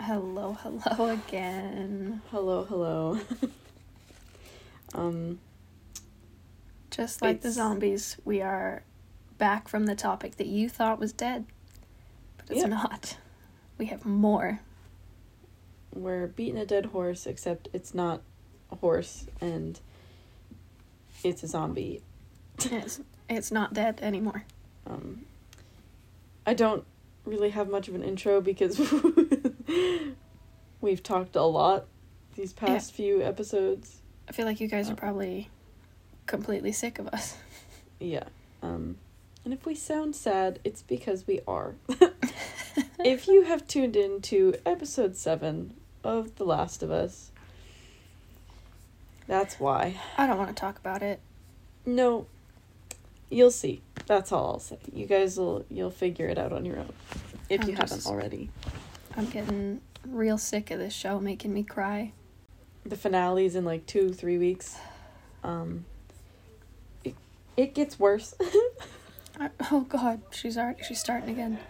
Hello, hello again. Hello, hello. um, Just like the zombies, we are back from the topic that you thought was dead, but it's Yeah. not. We have more. we're beating a dead horse, except it's not a horse and it's a zombie. It's, it's not dead anymore. Um, I don't really have much of an intro because we've talked a lot these past few episodes. I feel like you guys are Oh. probably completely sick of us. Yeah. Um, and if we sound sad, it's because we are. if you have tuned in to episode 7 of The Last of Us, that's why. I don't want to talk about it. No, you'll see. That's all I'll say. You guys will you'll figure it out on your own if I'm you haven't already. I'm getting real sick of this show making me cry. The finale's in like 2 3 weeks. Um it, it gets worse. I, oh god, she's already she's starting again.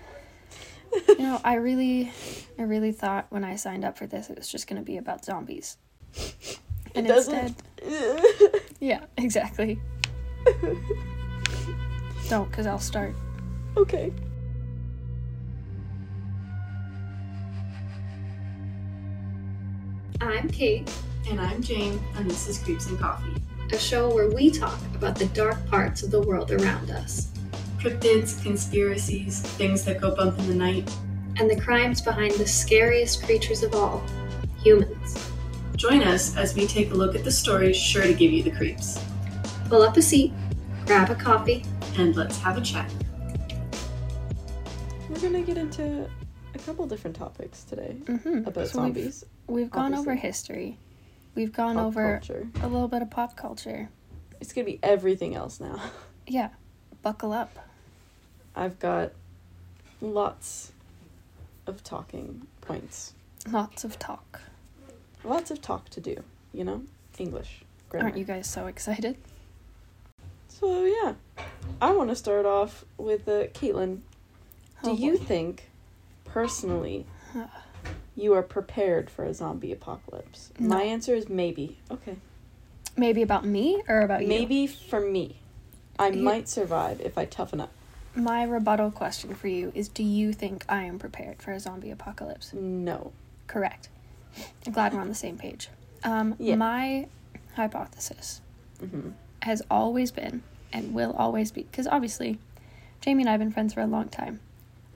You know, I really I really thought when I signed up for this it was just going to be about zombies. And it doesn't. instead, yeah, exactly. Don't cuz I'll start. okay. I'm Kate, And I'm Jane, and this is Creeps and Coffee. a show where we talk about the dark parts of the world around us Cryptids, conspiracies, things that go bump in the night. and the crimes behind the scariest creatures of all, humans. Join us as we take a look at the stories sure to give you the creeps. Pull up a seat, grab a coffee. And let's have a chat. We're going to get into a couple different topics today Mhm. about So we've- zombies, We've gone over history. We've gone pop over culture. a little bit of pop culture. It's going to be everything else now. Yeah, buckle up. I've got lots of talking points. Lots of talk. Lots of talk to do, you know? English. Grammar. Aren't you guys so excited? So, yeah. I want to start off with uh, Caitlin. Do Oh, you think, personally, you are prepared for a zombie apocalypse? No. My answer is maybe. Okay. Maybe about me or about you? Maybe for me. I You- might survive if I toughen up. My rebuttal question for you is do you think I am prepared for a zombie apocalypse? No. Correct. I'm glad we're on the same page. Um, Yeah. My hypothesis hmm has always been and will always be because obviously Jamie and I have been friends for a long time.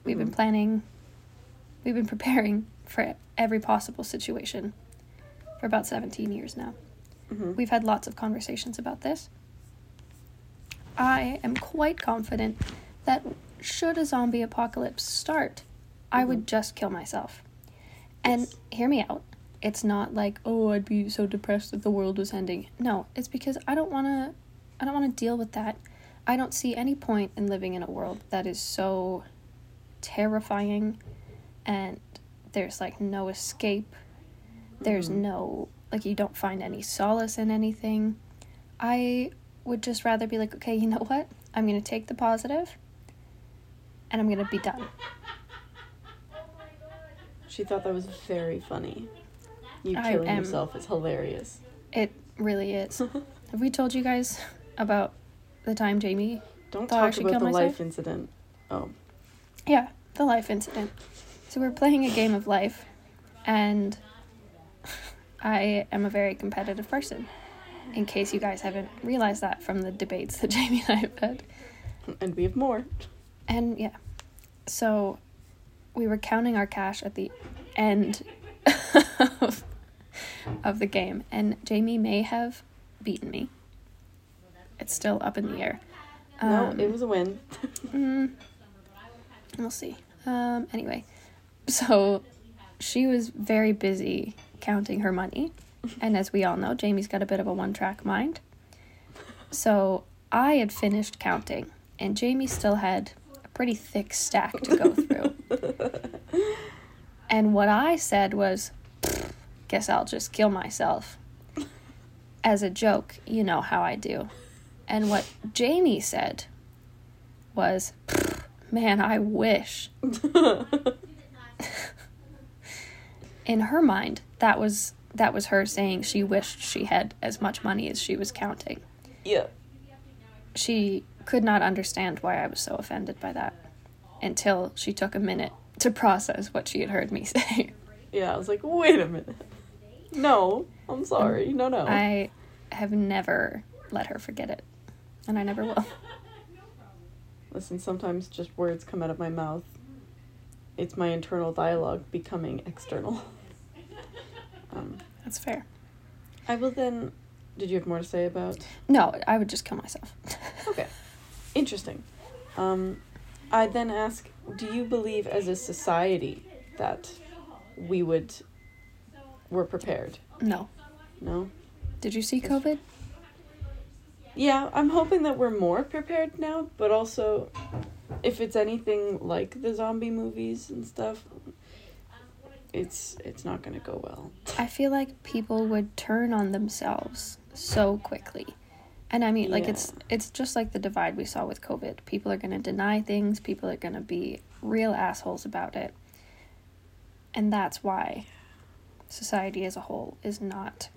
We've been Mhm. planning, we've been preparing for every possible situation for about 17 years now. hmm We've had lots of conversations about this. I am quite confident that should a zombie apocalypse start, I would just kill myself. And Yes. hear me out. It's not like, oh, I'd be so depressed that the world was ending. No, it's because I don't want to I don't want to deal with that. I don't see any point in living in a world that is so terrifying and there's like no escape. There's Mhm. no like you don't find any solace in anything. I would just rather be like, okay, you know what? I'm going to take the positive and I'm going to be done. She thought that was very funny. You killing am- yourself is hilarious. It really is. Have we told you guys about the time Jamie? Don't talk about the myself? life incident. Oh. Yeah, the life incident. So we're playing a game of life and I am a very competitive person. In case you guys haven't realized that from the debates that Jamie and I have had. And we have more. And yeah, so we were counting our cash at the end of, of the game, and Jamie may have beaten me. It's still up in the air. no, Um, it was a win. mm, we'll see. Um, anyway, so she was very busy counting her money, and as we all know, Jamie's got a bit of a one track mind. So I had finished counting, and Jamie still had a pretty thick stack to go through. and what I said was, guess I'll just kill myself. As a joke, you know how I do. And what Jamie said was, man, I wish. in her mind, that was that was her saying she wished she had as much money as she was counting. Yeah. She could not understand why I was so offended by that until she took a minute to process what she had heard me say. Yeah, I was like, wait a minute. No, I'm sorry. No, no. I have never let her forget it, and I never will. Listen, sometimes just words come out of my mouth. It's my internal dialogue becoming external. Um, That's fair. I will then. Did you have more to say about? No, I would just kill myself. Okay. Interesting. Um, I then ask Do you believe as a society that we would. We're prepared? no. No? Did you see COVID? Yeah, I'm hoping that we're more prepared now, but also if it's anything like the zombie movies and stuff, it's it's not going to go well. I feel like people would turn on themselves so quickly. And I mean like it's it's just like the divide we saw with COVID. People are going to deny things, people are going to be real assholes about it. And that's why society as a whole is not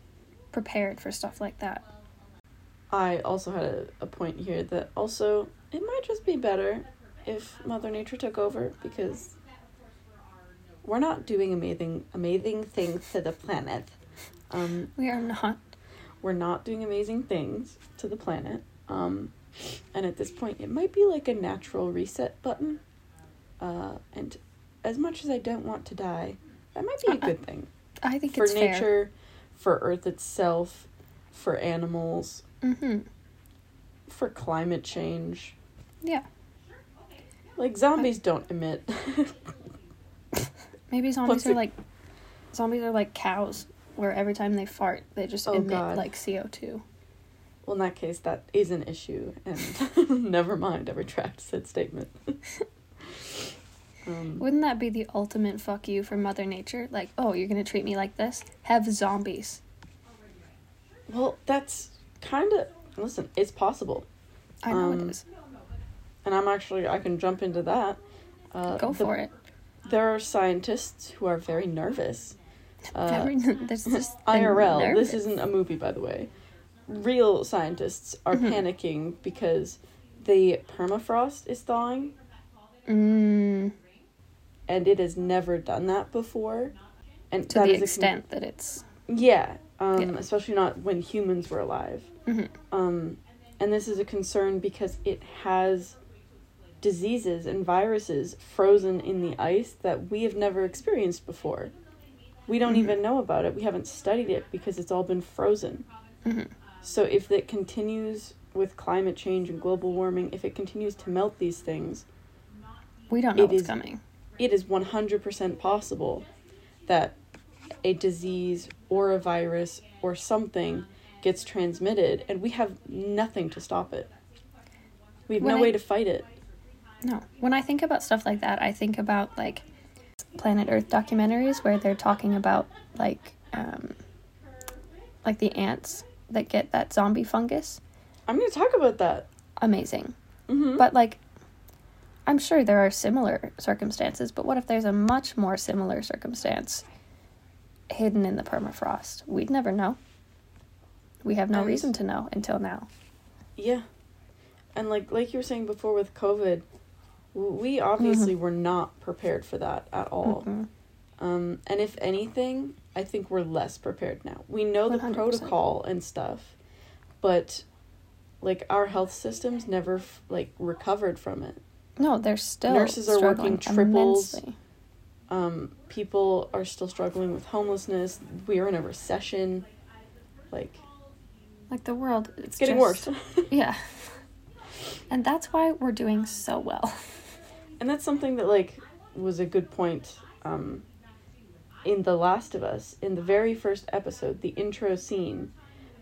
prepared for stuff like that. I also had a, a point here that also it might just be better if Mother Nature took over because we're not doing amazing amazing things to the planet. Um, We are not we're not doing amazing things to the planet. Um, and at this point, it might be like a natural reset button. Uh, and as much as I don't want to die, that might be a Uh-uh. good thing I think for it's fair. nature, for Earth itself, for animals, Mhm. for climate change. Yeah. Like zombies don't emit. Maybe zombies What's are it- like zombies are like cows where every time they fart they just Oh, emit God. like CO2. well, in that case, that is an issue, and never mind. I retract said statement. um, Wouldn't that be the ultimate fuck you for Mother Nature? Like, oh, you're gonna treat me like this? Have zombies. well, that's kind of listen. It's possible. I know Um, it is. And I'm actually I can jump into that. Uh, Go the- for it. There are scientists who are very nervous. Uh, Very- There's just IRL. nervous. This isn't a movie, by the way. Real scientists are Mhm. panicking because the permafrost is thawing, Mm, and it has never done that before. And to the a con- extent that it's. yeah, um, Yeah. especially not when humans were alive. Mhm. Um, and this is a concern because it has diseases and viruses frozen in the ice that we have never experienced before. We don't Mhm. even know about it. We haven't studied it because it's all been frozen. Mhm. So if it continues with climate change and global warming, if it continues to melt these things, We don't know It what's is- coming. it is 100% possible that a disease or a virus or something gets transmitted and we have nothing to stop it. We have When no I- way to fight it. No. When I think about stuff like that, I think about like Planet Earth documentaries where they're talking about like um, like the ants that get that zombie fungus. I'm going to talk about that. Amazing. hmm But like I'm sure there are similar circumstances, but what if there's a much more similar circumstance hidden in the permafrost? We'd never know. We have no And- reason to know until now. Yeah. And like like you were saying before with COVID, we obviously were not prepared for that at all. Mhm. Um, and if anything, I think we're less prepared now. We know the 100%. protocol and stuff, but like our health systems never f- like recovered from it. No, they're still Nurses are working triples. immensely. Um, people are still struggling with homelessness. We are in a recession. Like Like the world, it's getting just- worse. Yeah. And that's why we're doing so well. And that's something that like was a good point um, in The Last of Us in the very first episode, the intro scene.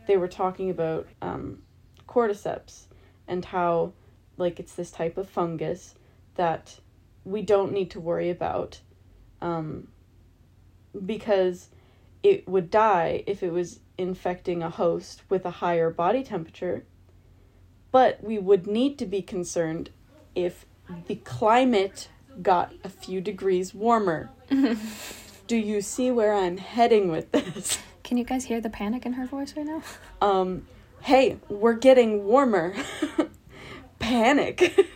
They were talking about um, cordyceps and how like it's this type of fungus that we don't need to worry about um, because it would die if it was infecting a host with a higher body temperature but we would need to be concerned if the climate got a few degrees warmer. Do you see where I'm heading with this? Can you guys hear the panic in her voice right now? Um, hey, we're getting warmer. Panic.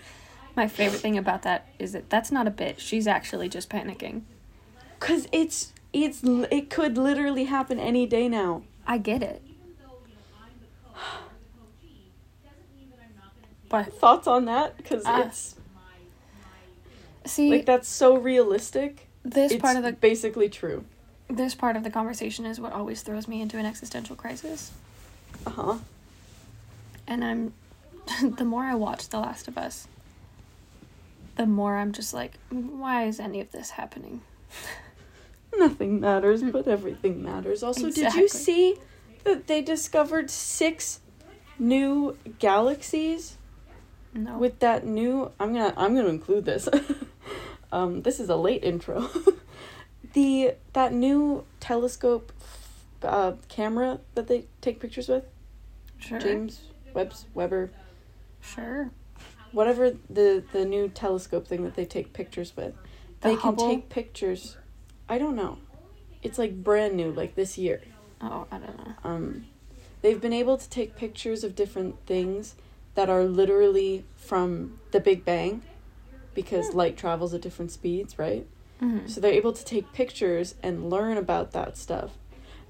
My favorite thing about that is that that's not a bit. She's actually just panicking. Cause it's it's it could literally happen any day now. I get it. But Thoughts on that? Cause Ah. it's see, like that's so realistic. this it's part of the basically true. this part of the conversation is what always throws me into an existential crisis. Uh huh. And I'm the more I watch The Last of Us, the more I'm just like, why is any of this happening? Nothing matters, but everything matters. Also, did you see that they discovered six new galaxies No. with that new? I'm gonna I'm gonna include this. um, this is a late intro. the that new telescope uh, camera that they take pictures with, sure. James Webb's Weber, Sure. whatever the the new telescope thing that they take pictures with. The they can take pictures. I don't know. It's like brand new, like this year. Oh, I don't know. Um, they've been able to take pictures of different things that are literally from the Big Bang, because light travels at different speeds, right? hmm So they're able to take pictures and learn about that stuff.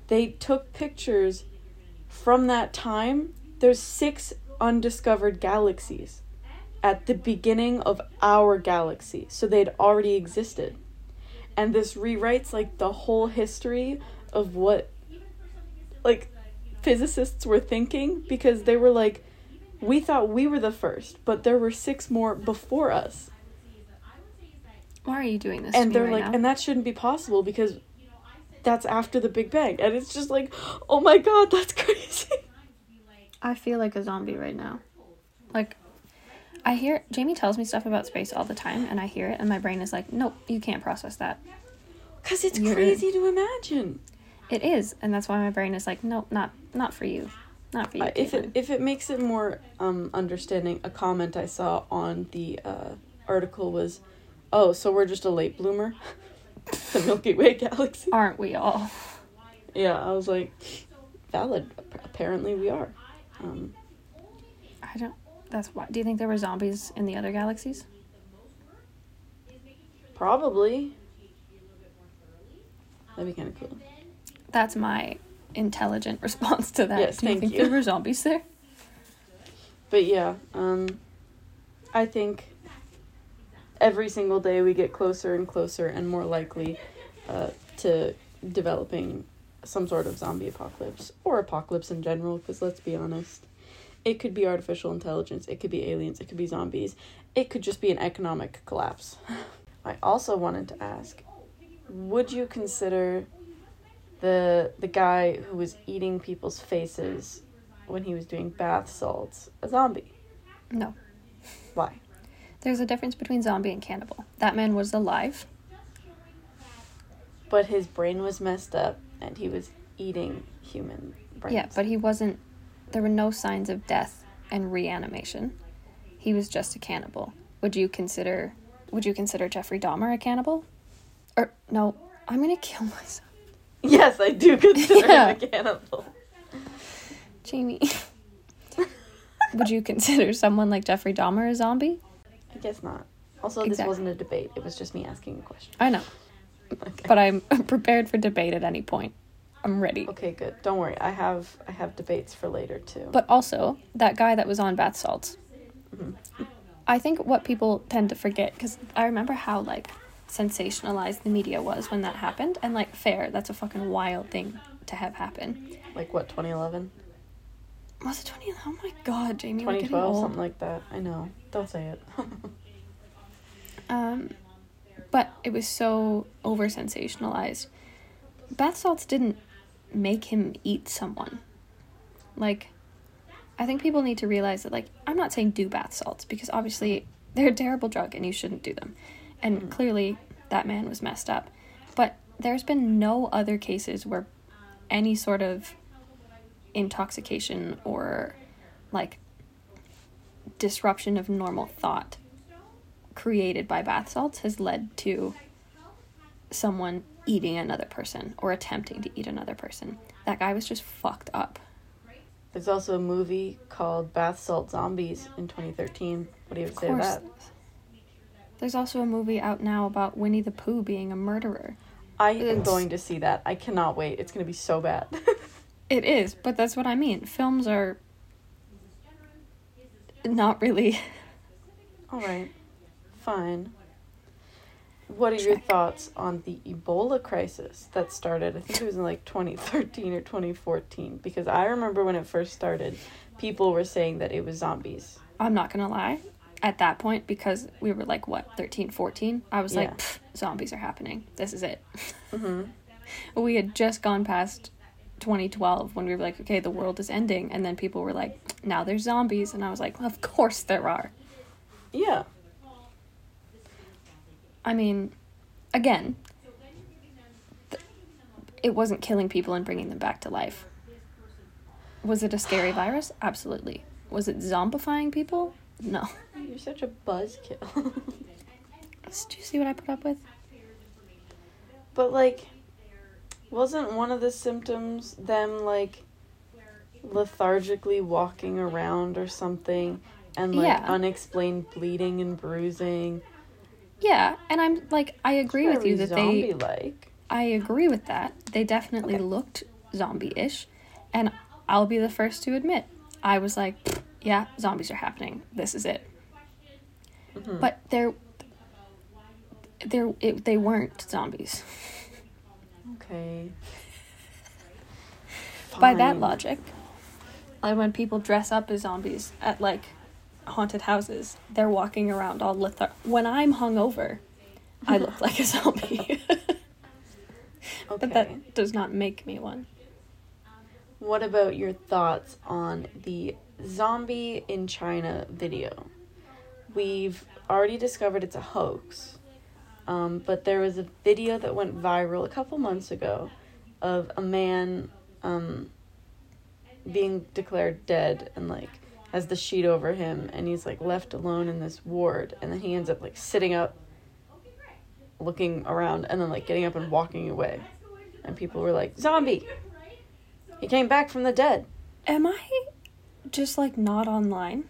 They took pictures from that time. There's six undiscovered galaxies at the beginning of our galaxy. So they'd already existed. And this rewrites like the whole history of what like physicists were thinking because they were like we thought we were the first, but there were six more before us Why are you doing this? and they're right like now? and that shouldn't be possible because that's after the big bang and it's just like oh my god that's crazy I feel like a zombie right now. Like, I hear Jamie tells me stuff about space all the time, and I hear it, and my brain is like, nope, you can't process that. because it's You're- crazy to imagine It is, and that's why my brain is like, nope, not not for you, not for you. Uh, if it if it makes it more um understanding a comment i saw on the uh article was oh so we're just a late bloomer the milky way galaxy aren't we all? yeah i was like valid apparently we are um I don't. That's why. Do you think there were zombies in the other galaxies? probably that'd be kind of cool That's my intelligent response to that. Yes, Do you thank think you. there were zombies there? But yeah, um, I think every single day we get closer and closer and more likely uh, to developing some sort of zombie apocalypse or apocalypse in general. Because let's be honest, it could be artificial intelligence, it could be aliens, it could be zombies, it could just be an economic collapse. I also wanted to ask, would you consider the the guy who was eating people's faces when he was doing bath salts a zombie? No. Why? There's a difference between zombie and cannibal. That man was alive. But his brain was messed up and he was eating human brains. Yeah, but he wasn't. There were no signs of death and reanimation. He was just a cannibal. Would you consider? Would you consider Jeffrey Dahmer a cannibal? Or no, I'm gonna kill myself, Yes, I do consider Yeah. him a cannibal. Jamie. Would you consider someone like Jeffrey Dahmer a zombie? I guess not. Also, this wasn't a debate. It was just me asking a question. I know, Okay. but I'm prepared for debate at any point. I'm ready. okay, good. Don't worry. I have I have debates for later too. But also, that guy that was on bath salts. Mm-hmm. I think what people tend to forget, because I remember how, like, sensationalized the media was when that happened. And, like, fair, that's a fucking wild thing to have happen. like what, 2011? Was it 20? Oh my god, Jamie, we're 2012, old. something like that. I know. Don't say it. Um, but it was so over sensationalized. Bath salts didn't make him eat someone. Like, I think people need to realize that, like, I'm not saying do bath salts because obviously they're a terrible drug and you shouldn't do them. And hmm. clearly that man was messed up. But there's been no other cases where any sort of intoxication or like disruption of normal thought created by bath salts has led to someone eating another person or attempting to eat another person. That guy was just fucked up. There's also a movie called Bath Salt Zombies in 2013. What do you have to say to that? There's also a movie out now about Winnie the Pooh being a murderer. I am going to see that. I cannot wait. It's going to be so bad. It is, but that's what I mean. Films are not really. All right. Fine. What are your Check. thoughts on the Ebola crisis that started? I think it was in like 2013 or 2014 because I remember when it first started, people were saying that it was zombies. I'm not gonna lie. At that point, because we were like, what, 13, 14, I was Yeah. like, zombies are happening. This is it. hmm we had just gone past 2012 when we were like, okay, the world is ending. And then people were like, now there's zombies. And I was like, of course there are. Yeah. I mean, again, th- it wasn't killing people and bringing them back to life. Was it a scary virus? Absolutely. Was it zombifying people? No. You're such a buzzkill. Did you see what I put up with? but like, wasn't one of the symptoms them like lethargically walking around or something and like Yeah. unexplained bleeding and bruising? Yeah, and I'm like, I agree with you that they. zombie like. I agree with that. They definitely Okay. looked zombie ish. And I'll be the first to admit, I was like, "Pfft, yeah, zombies are happening. This is it. Mhm. But they're. They're, it, they weren't zombies. Okay. By that logic, like when people dress up as zombies at like haunted houses, they're walking around all lethar. When I'm hungover, I look like a zombie. Okay. but that does not make me one. What about your thoughts on the zombie in China video? We've already discovered it's a hoax, um, but there was a video that went viral a couple months ago of a man um, being declared dead and like has the sheet over him and he's like left alone in this ward and then he ends up like sitting up looking around and then like getting up and walking away. And people were like zombie! He came back from the dead. Am I just like not online?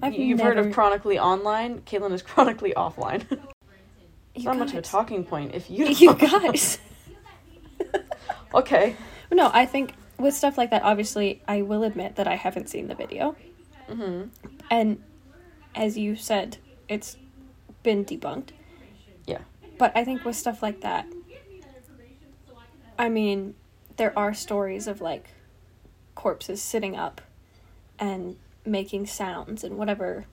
I've You've heard of chronically online. Caitlin is chronically offline. it's not much of a talking point if you. You guys. okay. no, I think with stuff like that, obviously, I will admit that I haven't seen the video. hmm And as you said, it's been debunked. Yeah. But I think with stuff like that, I mean, there are stories of like corpses sitting up and making sounds and whatever,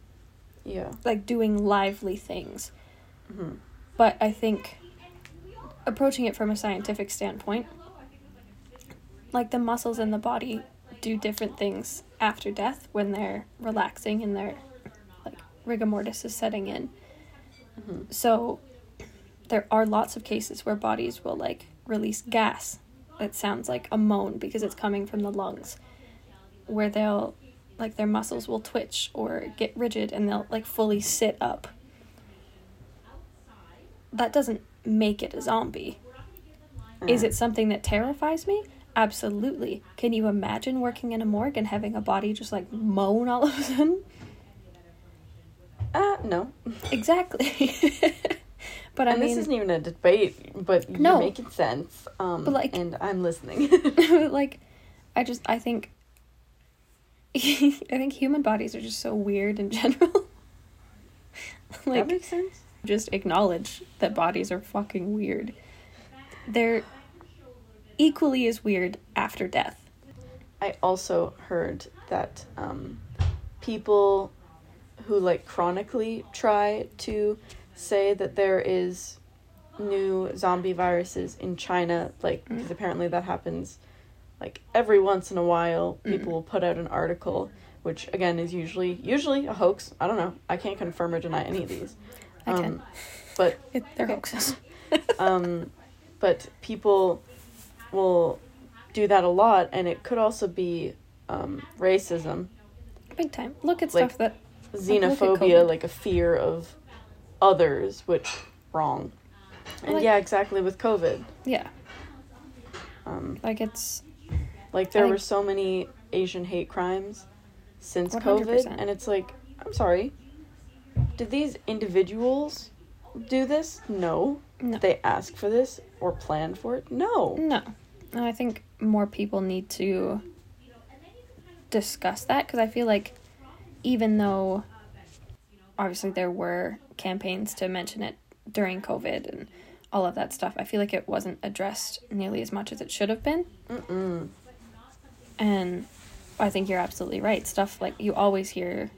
Yeah. like doing lively things. hmm But I think approaching it from a scientific standpoint, like the muscles in the body do different things after death when they're relaxing and their like rigor mortis is setting in. Mhm. So there are lots of cases where bodies will like release gas that sounds like a moan because it's coming from the lungs where they'll like their muscles will twitch or get rigid and they'll like fully sit up that doesn't make it a zombie. Is it something that terrifies me? Absolutely. Can you imagine working in a morgue and having a body just like moan all of a sudden? Uh, no. Exactly. but I and mean, this isn't even a debate, but you're making sense. Um, But, like- and I'm listening. like, I just I think I think human bodies are just so weird in general. that like, makes sense. just acknowledge that bodies are fucking weird. They're equally as weird after death. I also heard that um, people who like chronically try to say that there is new zombie viruses in China, like because apparently that happens like every once in a while. People will put out an article, which again is usually usually a hoax. I don't know. I can't confirm or deny any of these. I can. Um, but It, they're Okay. hoaxes. um, but people will do that a lot, and it could also be um, racism, Big time. Look at Like- stuff that xenophobia, COVID. like a fear of others, which wrong. And Like- yeah, exactly with COVID. Yeah. Um, Like it's like there were so many Asian hate crimes since 100%. COVID, and it's like, I'm sorry, did these individuals do this? No. no. Did they ask for this or plan for it? No. No. And I think more people need to discuss that because I feel like even though obviously there were campaigns to mention it during COVID and all of that stuff, I feel like it wasn't addressed nearly as much as it should have been. Mm-mm. And I think you're absolutely right. Stuff like you always hear,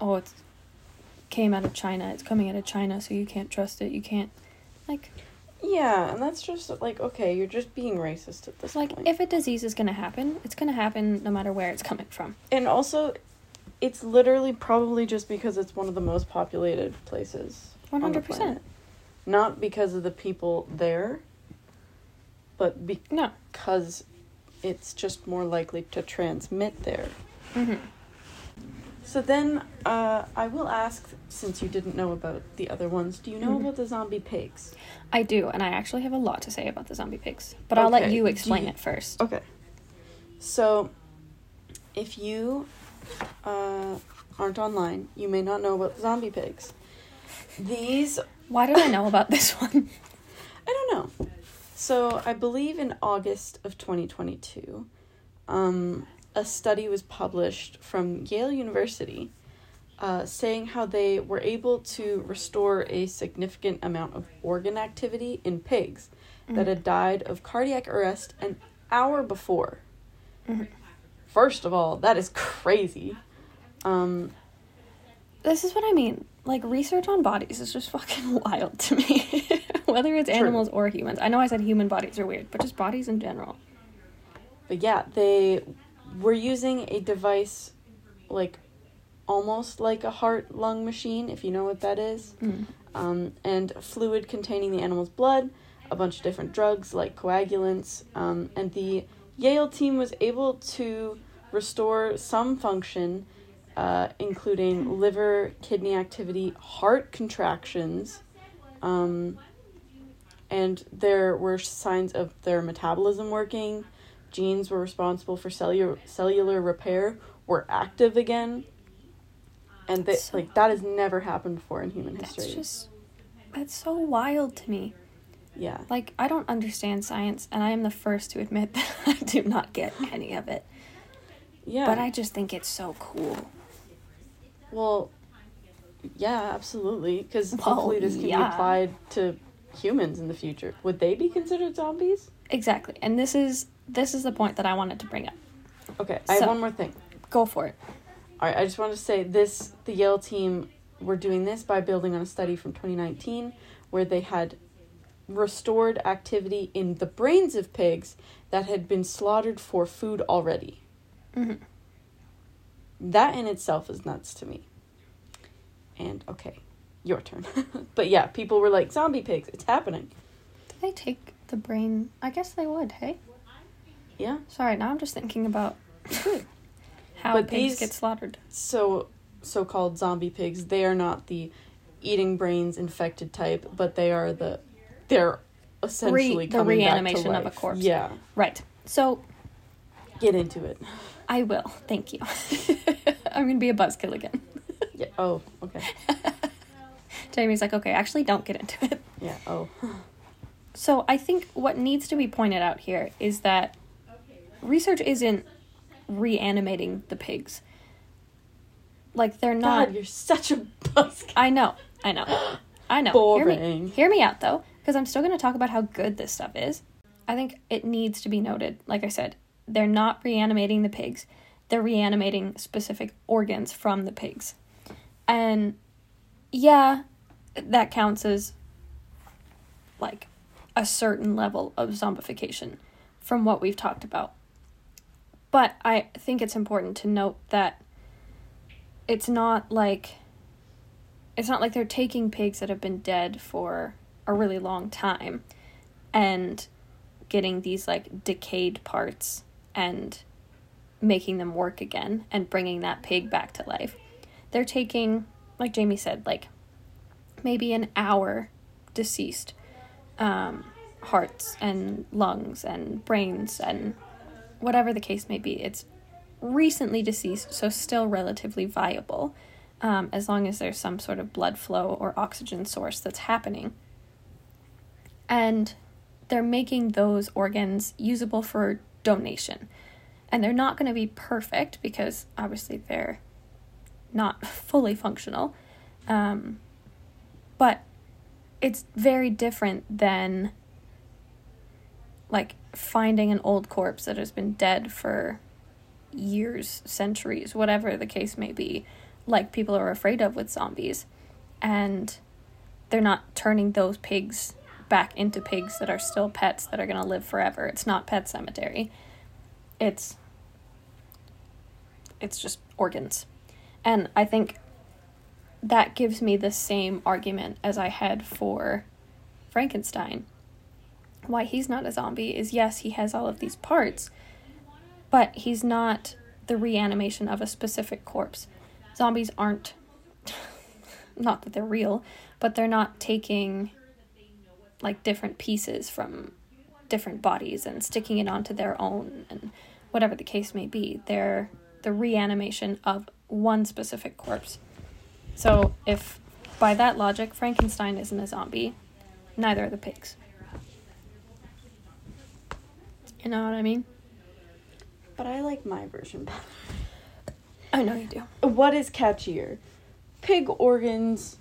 oh, it came out of China, it's coming out of China, so you can't trust it. You can't, like, Yeah, and that's just like okay, you're just being racist at this like point. if a disease is gonna happen, it's gonna happen no matter where it's coming from. and also, it's literally probably just because it's one of the most populated places. One hundred percent. Not because of the people there, but No. because it's just more likely to transmit there. hmm So then, uh, I will ask, since you didn't know about the other ones, do you know Mhm. about the zombie pigs? I do, and I actually have a lot to say about the zombie pigs, but I'll let you explain you- it first. Okay. So, if you uh, aren't online, you may not know about zombie pigs. These, Why do I know about this one? I don't know. So, I believe in August of 2022, um, a study was published from Yale University uh, saying how they were able to restore a significant amount of organ activity in pigs that Mhm. had died of cardiac arrest an hour before. Mhm. First of all, that is crazy. Um, This is what I mean. Like research on bodies is just fucking wild to me. Whether it's True. animals or humans. I know I said human bodies are weird, but just bodies in general. but yeah, they were using a device like almost like a heart lung machine, if you know what that is. Mm. um, and fluid containing the animal's blood, a bunch of different drugs like coagulants, um, and the Yale team was able to restore some function, uh, including liver, kidney activity, heart contractions, um, and there were signs of their metabolism working. Genes were responsible for cellular cellular repair were active again. And that So- like that has never happened before in human history. That's just that's so wild to me. Yeah. Like I don't understand science and I am the first to admit that I do not get any of it. Yeah. But I just think it's so cool. well yeah, absolutely cuz Well, hopefully this can yeah. be applied to humans in the future. Would they be considered zombies? Exactly. And this is this is the point that I wanted to bring up. Okay, I have one more thing. Go for it. All right, I just wanted to say this the Yale team were doing this by building on a study from 2019 where they had restored activity in the brains of pigs that had been slaughtered for food already. Hmm That in itself is nuts to me. And okay, your turn. but yeah, people were like zombie pigs, it's happening. Do they take the brain? I guess they would, hey? Yeah. Sorry, now I'm just thinking about how But pigs these- get slaughtered. So so-called zombie pigs, they are not the eating brains infected type, but they are the they're essentially the coming reanimation of a corpse. Yeah. Right. So Get into it. I will. Thank you. I'm gonna be a buzzkill again. Yeah. Oh, okay. Jamie's like, okay, actually, don't get into it. Yeah. Oh. So I think what needs to be pointed out here is that research isn't reanimating the pigs. Like they're not. God, you're such a buzzkill. I know. I know. I know. Hear Boring. me, hear me out though, because I'm still going to talk about how good this stuff is. I think it needs to be noted. Like I said, they're not reanimating the pigs. They're reanimating specific organs from the pigs. And yeah, that counts as like a certain level of zombification from what we've talked about. But I think it's important to note that it's not like it's not like they're taking pigs that have been dead for a really long time and getting these like decayed parts and making them work again and bringing that pig back to life. They're taking, like Jamie said, like maybe an hour deceased um, hearts and lungs and brains and whatever the case may be. It's recently deceased, so still relatively viable, um, as long as there's some sort of blood flow or oxygen source that's happening. And they're making those organs usable for donation. And they're not going to be perfect because obviously they're not fully functional. Um, but it's very different than like finding an old corpse that has been dead for years, centuries, whatever the case may be, like people are afraid of with zombies. And they're not turning those pigs back into pigs that are still pets that are going to live forever. It's not Pet Sematary. It's it's just organs. And I think that gives me the same argument as I had for Frankenstein. Why he's not a zombie is yes, he has all of these parts, but he's not the reanimation of a specific corpse. Zombies aren't, not that they're real, but they're not taking like different pieces from different bodies and sticking it onto their own and whatever the case may be. They're the reanimation of one specific corpse. So if by that logic Frankenstein isn't a zombie, neither are the pigs. You know what I mean? But I like my version better. I know you do. What is catchier? Pig organs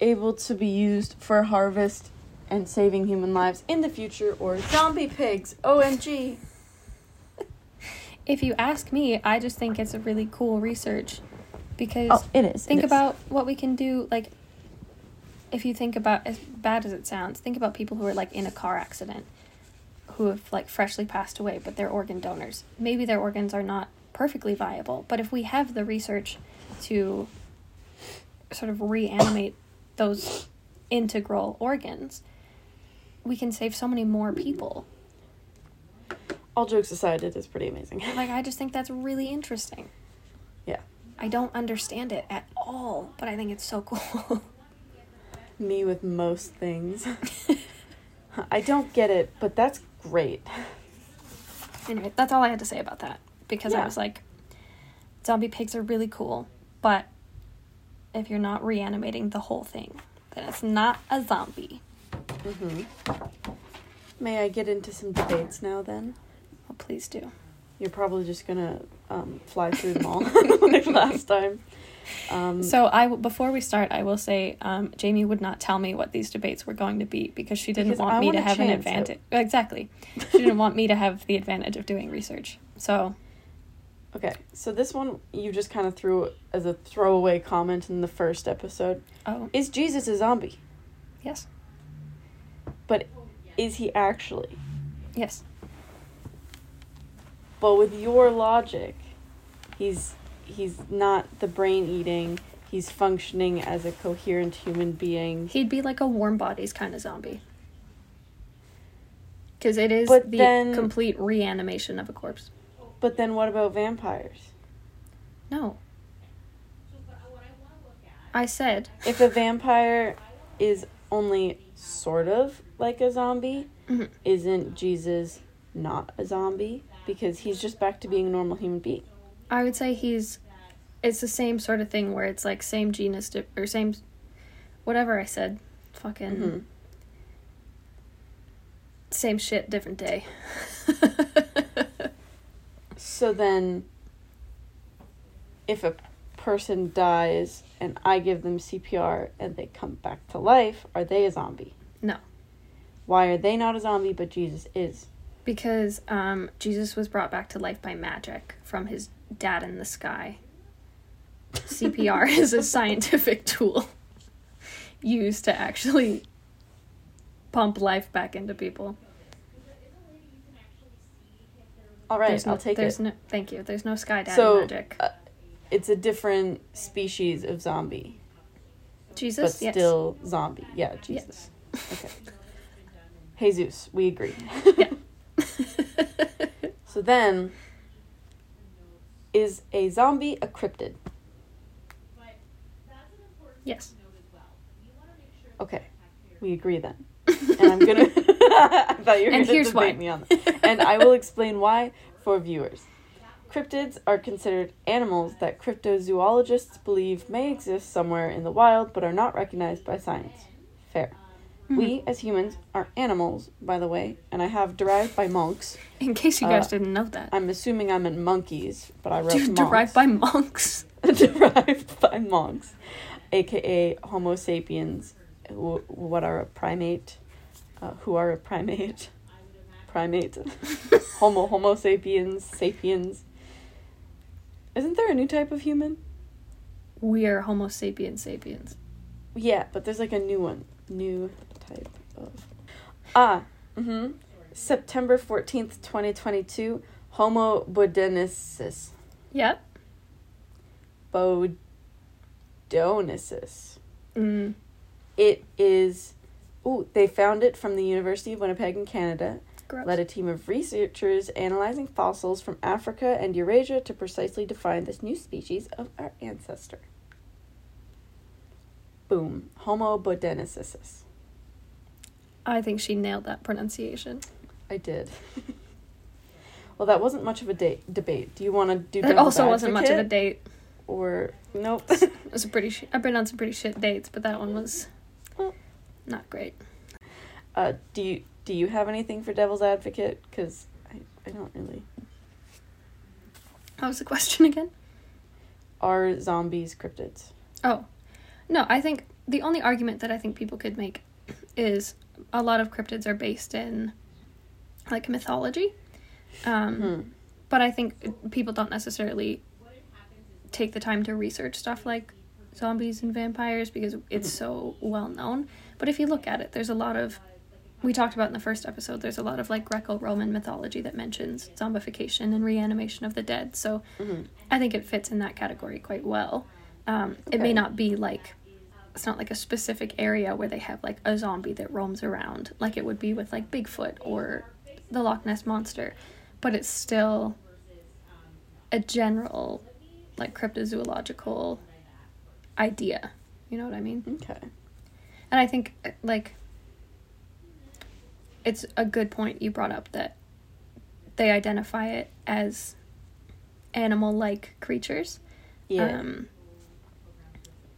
able to be used for harvest and saving human lives in the future, or zombie pigs? OMG. If you ask me, I just think it's a really cool research because Oh, it is. think it is. about what we can do like if you think about as bad as it sounds think about people who are like in a car accident who have like freshly passed away but they're organ donors maybe their organs are not perfectly viable but if we have the research to sort of reanimate those integral organs we can save so many more people All jokes aside, it is pretty amazing. like i just think that's really interesting Yeah. i don't understand it at all but i think it's so cool Me with most things. I don't get it, but that's great. Anyway, that's all I had to say about that because I was like, zombie pigs are really cool, but if you're not reanimating the whole thing, then it's not a zombie. Hmm May I get into some debates now then? Well, please do. You're probably just gonna um, fly through them all like last time. Um, So I w- before we start, I will say um, Jamie would not tell me what these debates were going to be because she didn't Because want I me to wanna have an chance it. advantage. Exactly, she didn't want me to have the advantage of doing research. So okay, so this one you just kind of threw as a throwaway comment in the first episode. oh Is Jesus a zombie? yes, But is he actually? yes, But with your logic, he's he's not the brain eating. He's functioning as a coherent human being. he'd be like a warm bodies kind of zombie. Because it is But the then- complete reanimation of a corpse. But then what about vampires? No. I said, If a vampire is only sort of like a zombie, Mhm. isn't Jesus not a zombie? Because he's just back to being a normal human being. I would say he's. It's the same sort of thing where it's like same genus di- or same, whatever I said, fucking Mhm. same shit, different day. So then, if a person dies and I give them CPR and they come back to life, are they a zombie? No. Why are they not a zombie but Jesus is? because um, Jesus was brought back to life by magic from his dad in the sky. CPR is a scientific tool used to actually pump life back into people. All right, there's no, I'll take there's it. No, thank you. There's no sky daddy So, magic. uh, it's a different species of zombie, Jesus, but yes. still zombie. Yeah, Jesus. Okay. Jesus, we agree. Yeah. So then, is a zombie a cryptid? yes. Okay, we agree then. and I'm gonna. I thought you were And gonna here's debate why. me on that. And I will explain why for viewers. Cryptids are considered animals that cryptozoologists believe may exist somewhere in the wild but are not recognized by science. Fair. Hmm. We, as humans, are animals, by the way, and I have derived by monks. In case you guys Uh, didn't know that. I'm assuming I'm in monkeys, but I wrote Dude, monks. derived by monks. derived by monks, aka Homo sapiens, who, what are a primate, uh, who are a primate, primate, Homo Homo sapiens sapiens. Isn't there a new type of human? We are Homo sapiens sapiens. Yeah, but there's like a new one, new type of. Ah, mm-hmm. September fourteenth, twenty twenty two. Homo bodoensis. Yep. Bodonesis. Mm. It is. Ooh, they found it from the University of Winnipeg in Canada. Gross. Led a team of researchers analyzing fossils from Africa and Eurasia to precisely define this new species of our ancestor. Boom. Homo bodoensis. I think she nailed that pronunciation. I did. well, that wasn't much of a da- debate. Do you want to do? That also wasn't much of a date. Or nope. It was a pretty. Sh- I've been on some pretty shit dates, but that one was Well. not great. uh, do you do you have anything for devil's advocate? Because I I don't really. What was the question again? Are zombies cryptids? Oh, no. I think the only argument that I think people could make is a lot of cryptids are based in like mythology. Um, Hmm. But I think people don't necessarily take the time to research stuff like zombies and vampires because it's so well known. But if you look at it, there's a lot of we talked about in the first episode, there's a lot of like Greco-Roman mythology that mentions zombification and reanimation of the dead. So Mhm. I think it fits in that category quite well. Um, It may not be like it's not like a specific area where they have like a zombie that roams around like it would be with like Bigfoot or the Loch Ness monster, but it's still a general like cryptozoological idea. You know what I mean? Okay. And I think like it's a good point you brought up that they identify it as animal-like creatures. Yeah. Um,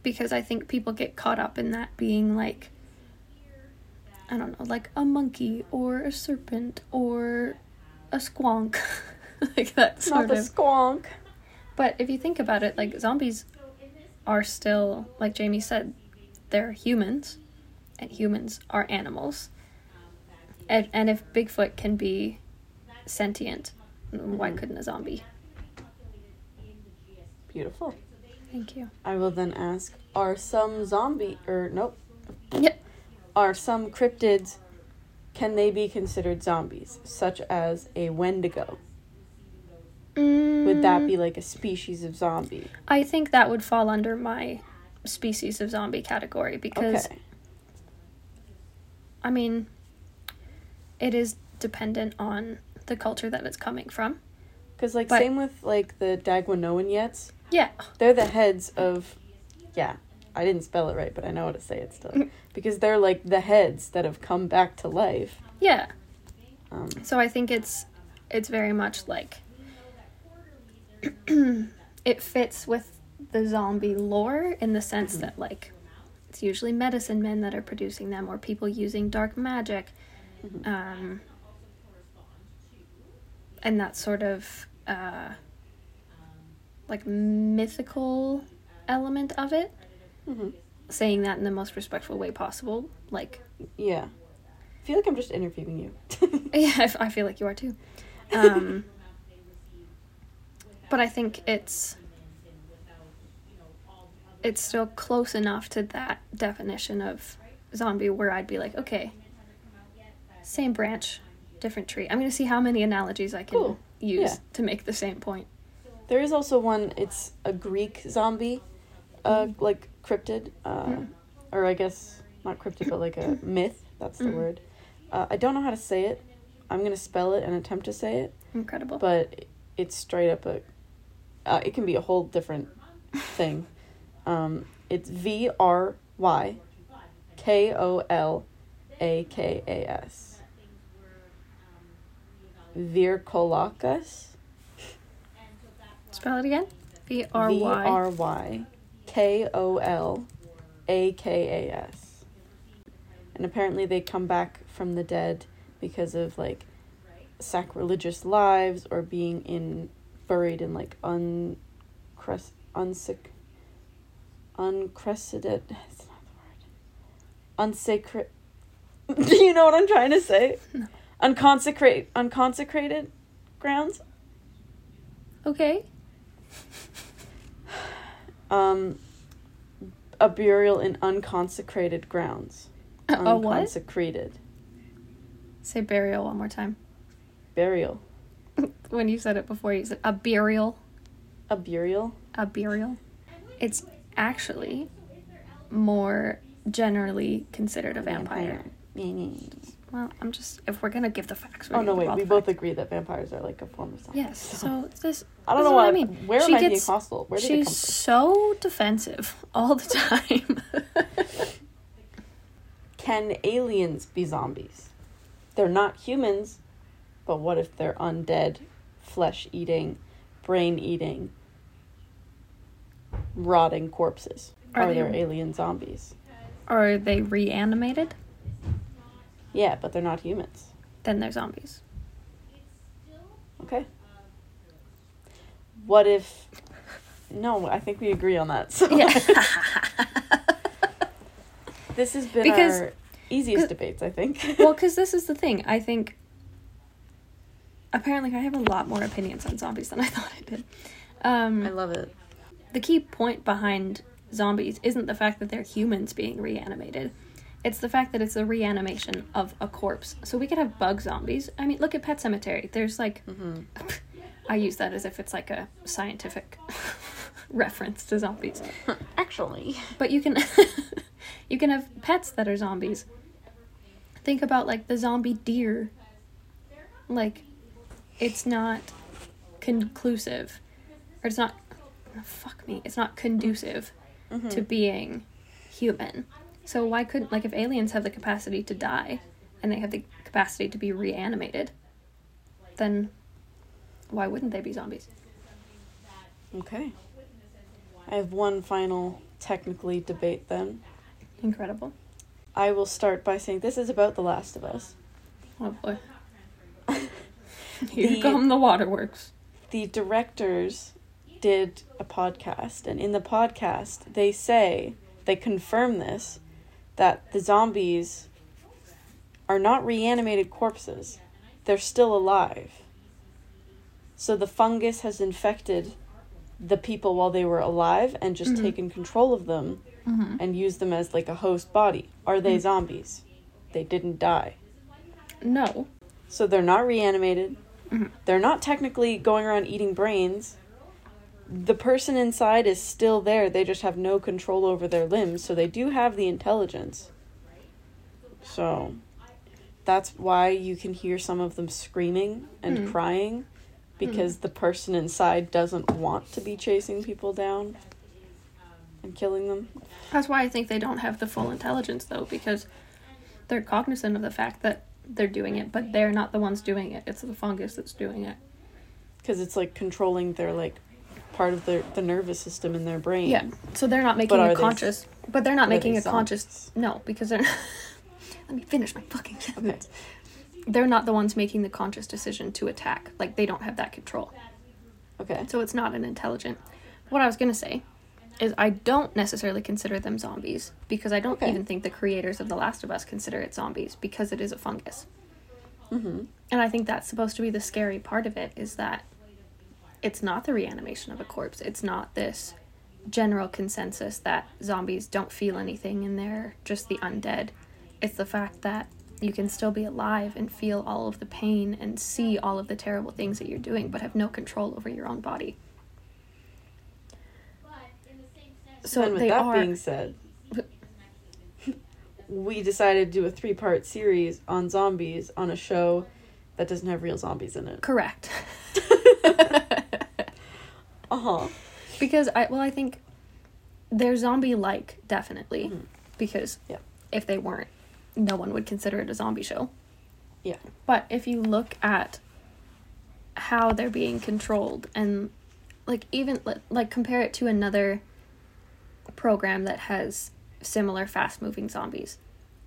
because I think people get caught up in that being like, I don't know, like a monkey or a serpent or a squonk. like that Not sort the of. squonk. But if you think about it, like zombies are still, like Jamie said, they're humans, and humans are animals. And, and if Bigfoot can be sentient, why Mhm. couldn't a zombie? Beautiful. Thank you. I will then ask: Are some zombie or nope? Yep. Are some cryptids? Can they be considered zombies, such as a Wendigo? Would that Mm, be like a species of zombie? I think that would fall under my species of zombie category because Okay. I mean, it is dependent on the culture that it's coming from. Because like But- same with like the Dagwanoaniets, Yeah. they're the heads of, yeah, I didn't spell it right, but I know how to say it still. because they're like the heads that have come back to life. Yeah. Um, So I think it's it's very much like it fits with the zombie lore in the sense that like it's usually medicine men that are producing them or people using dark magic. Mhm. Um and that sort of uh like mythical element of it mhm. saying that in the most respectful way possible like Yeah. I feel like I'm just interviewing you. Yeah, I f- I feel like you are too. Um, but I think it's it's still close enough to that definition of zombie where I'd be like, okay, same branch, different tree. I'm gonna see how many analogies I can Cool. use Yeah. to make the same point. There is also one. It's a Greek zombie, uh, like cryptid, uh, Mm. or I guess not cryptid, but like a myth. That's the Mm. word. Uh, I don't know how to say it. I'm gonna spell it and attempt to say it, Incredible. but it's straight up a. Uh, it can be a whole different thing. Um, it's V R Y K O L A K A S. Virkolakis. Spell it again. V R V Y. R Y K O L A K A S. And apparently they come back from the dead because of like sacrilegious lives or being in buried in like uncrest unsec uncrested it's not the word unsacred do you know what i'm trying to say No. Unconsecrate unconsecrated grounds Okay. um a burial in unconsecrated grounds what? unconsecrated Say burial one more time. burial When you said it before, you said a burial. a burial A burial. It's actually more generally considered a vampire. Well, I'm just if we're gonna give the facts. We're oh no wait we both facts. agree that vampires are like a form of zombie Yes. So this. I don't this know why. what I mean. Where She am I being hostile? Where did She's it come from? so defensive all the time. Can aliens be zombies? They're not humans, but what if they're undead, flesh eating, brain eating, rotting corpses? Are Are, they- there alien zombies? Are they reanimated? Yeah, but they're not humans. Then they're zombies. Okay. What if? No, I think we agree on that. So Yeah. this has been Because- our easiest debates, I think. well, because this is the thing. I think. Apparently, I have a lot more opinions on zombies than I thought I did. Um, I love it. the key point behind zombies isn't the fact that they're humans being reanimated. It's the fact that it's a reanimation of a corpse. So we could have bug zombies. I mean, look at Pet Sematary. There's like, mm-hmm. I use that as if it's like a scientific reference to zombies. Actually. But you can, you can have pets that are zombies. Think about like the zombie deer. Like, it's not conclusive, or it's not. Fuck me. It's not conducive mm-hmm. to being human. So why couldn't like if aliens have the capacity to die and they have the capacity to be reanimated, then why wouldn't they be zombies? Okay. I have one final technically debate then. Incredible. I will start by saying this is about The Last of Us. Oh boy. Here The- come the waterworks. The directors did a podcast, and in the podcast, they say, they confirm this, that the zombies are not reanimated corpses, they're still alive. So the fungus has infected the people while they were alive and just Mhm. taken control of them Mm-hmm. and used them as like a host body. Are they zombies? They didn't die. No. So they're not reanimated. Mhm. They're not technically going around eating brains. The person inside is still there. They just have no control over their limbs. So they do have the intelligence. So that's why you can hear some of them screaming and Mm. crying because the person inside doesn't want to be chasing people down and killing them. That's why I think they don't have the full intelligence though, because they're cognizant of the fact that they're doing it, but they're not the ones doing it. It's the fungus that's doing it. Because it's like controlling their like part of their the nervous system in their brain. Yeah. So they're not making are a they- conscious but they're not making they a conscious no, because they're Let me finish my fucking Okay. sentence. They're not the ones making the conscious decision to attack. Like they don't have that control. Okay. So it's not an intelligent. What I was going to say is I don't necessarily consider them zombies because I don't Okay. even think the creators of The Last of Us consider it zombies because it is a fungus. Mm-hmm. And I think that's supposed to be the scary part of it is that it's not the reanimation of a corpse. It's not this general consensus that zombies don't feel anything and they're just the undead. It's the fact that you can still be alive and feel all of the pain and see all of the terrible things that you're doing but have no control over your own body. So and with that are being said, we decided to do a three part series on zombies on a show that doesn't have real zombies in it. correct. Uh huh. Because I well, I think they're zombie like definitely Mhm. because Yeah. if they weren't, no one would consider it a zombie show. Yeah. But if you look at how they're being controlled and like even like compare it to another program that has similar fast moving zombies.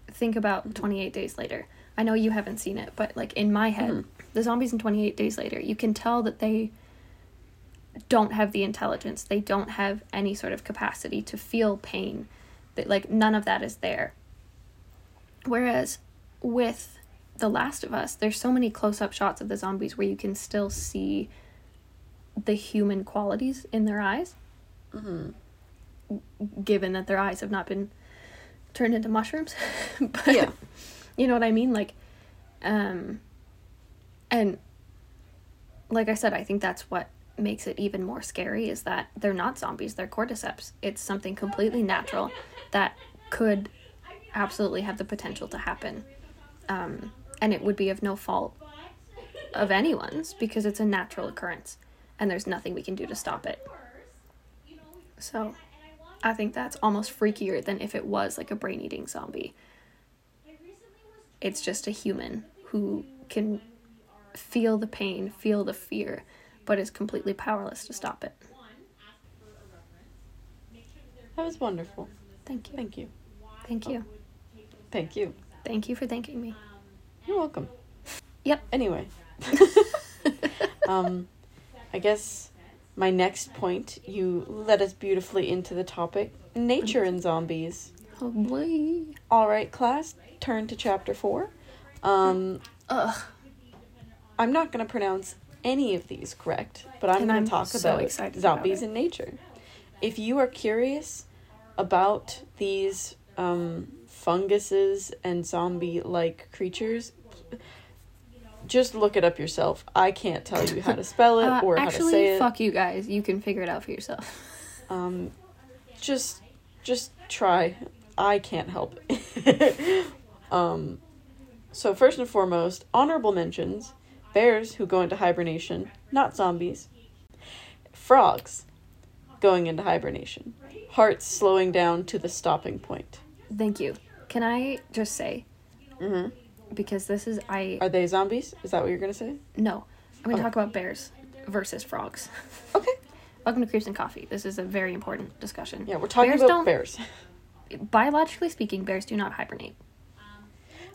Think about 28 days later. I know you haven't seen it, but like in my head, the zombies in 28 days later, you can tell that they don't have the intelligence. They don't have any sort of capacity to feel pain. That like none of that is there. Whereas with The Last of Us, there's so many close up shots of the zombies where you can still see the human qualities in their eyes. Given that their eyes have not been turned into mushrooms. but Yeah. you know what I mean? Like, um, and like I said, I think that's what makes it even more scary is that they're not zombies, they're cordyceps. It's something completely natural that could absolutely have the potential to happen. Um, and it would be of no fault of anyone's because it's a natural occurrence and there's nothing we can do to stop it. So I think that's almost freakier than if it was like a brain eating zombie. It's just a human who can feel the pain, feel the fear, but is completely powerless to stop it. That was wonderful. Thank you. Thank you. Thank you. Thank you. Thank you for thanking me. You're welcome. Yep. Anyway. um, I guess my next point, you led us beautifully into the topic nature and zombies. Oh boy. All right, class, turn to chapter four. Um, Ugh. I'm not going to pronounce any of these correct, but I'm And going to talk so about excited about zombies it. in nature. If you are curious about these um, funguses and zombie like creatures, just look it up yourself. I can't tell you how to spell it Uh, or how to actually, say it. fuck you guys. You can figure it out for yourself. Um, just, just try. I can't help. um, so first and foremost, honorable mentions: bears who go into hibernation, not zombies. Frogs, going into hibernation. Hearts slowing down to the stopping point. Thank you. Can I just say, Mm-hmm. because this is I Are they zombies? Is that what you're gonna say? no, I'm gonna Oh. talk about bears versus frogs. Okay. Welcome to Creeps and Coffee. This is a very important discussion. Yeah, we're talking Bears about bears. Biologically speaking, bears do not hibernate.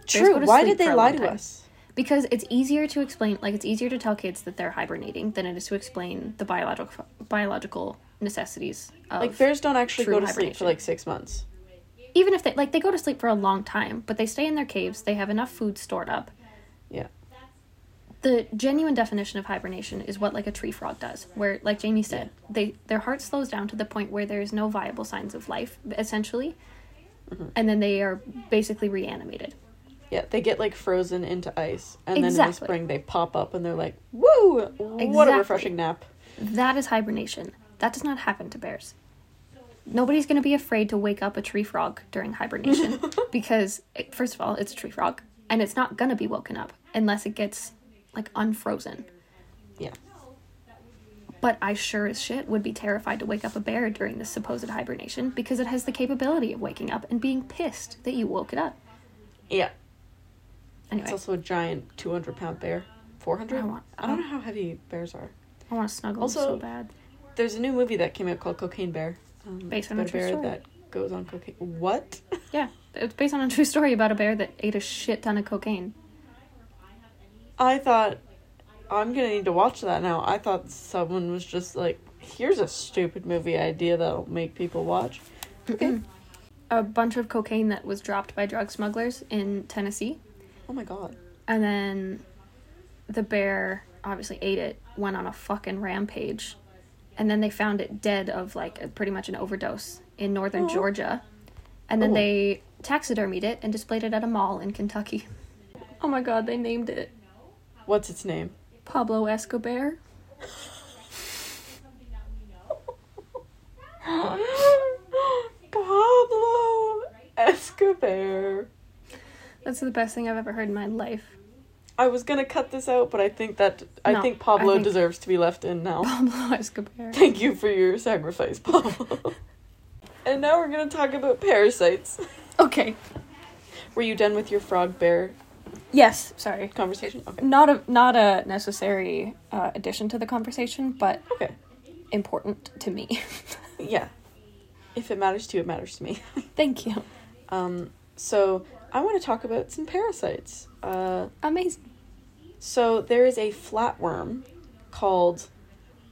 True. Why did they lie to time. us? Because it's easier to explain like it's easier to tell kids that they're hibernating than it is to explain the biological biological necessities of Like bears don't actually go to sleep for like six months. even if they like they go to sleep for a long time but they stay in their caves they have enough food stored up Yeah. the genuine definition of hibernation is what like a tree frog does where like jamie said they their heart slows down to the point where there's no viable signs of life essentially Mm-hmm. and then they are basically reanimated Yeah, they get like frozen into ice, and then in the spring they pop up and they're like, "Woo! What a refreshing nap!" That is hibernation. That does not happen to bears. Nobody's going to be afraid to wake up a tree frog during hibernation because, it- first of all, it's a tree frog and it's not going to be woken up unless it gets like unfrozen. Yeah, But I sure as shit would be terrified to wake up a bear during this supposed hibernation because it has the capability of waking up and being pissed that you woke it up. yeah. Anyway, It's also a giant two hundred pound bear. Four hundred. I want- I don't know how heavy bears are. I want to snuggle Also- so bad. There's a new movie that came out called Cocaine Bear. Um, Based on a true bear story. that goes on cocaine. What? Yeah, it's based on a true story about a bear that ate a shit ton of cocaine. I thought I'm gonna need to watch that now. I thought someone was just like, "Here's a stupid movie idea that'll make people watch." Okay. a bunch of cocaine that was dropped by drug smugglers in Tennessee. Oh my god. And then the bear obviously ate it, went on a fucking rampage. And then they found it dead of like a, pretty much an overdose in northern Aw. Georgia. And then Oh. they taxidermied it and displayed it at a mall in Kentucky. Oh my god, they named it What's its name? Pablo Escobar. Pablo Escobar. That's the best thing I've ever heard in my life. I was gonna cut this out, but I think that I No, think I Pablo think- deserves to be left in now. Pablo Escobar. Thank you for your sacrifice, Pablo. and now we're gonna talk about parasites. Okay. Were you done with your frog bear Yes, sorry. conversation? Okay. Not a not a necessary uh, addition to the conversation, but Okay. important to me. Yeah. If it matters to you, it matters to me. Thank you. Um, so I want to talk about some parasites. Uh, Amazing. so there is a flatworm called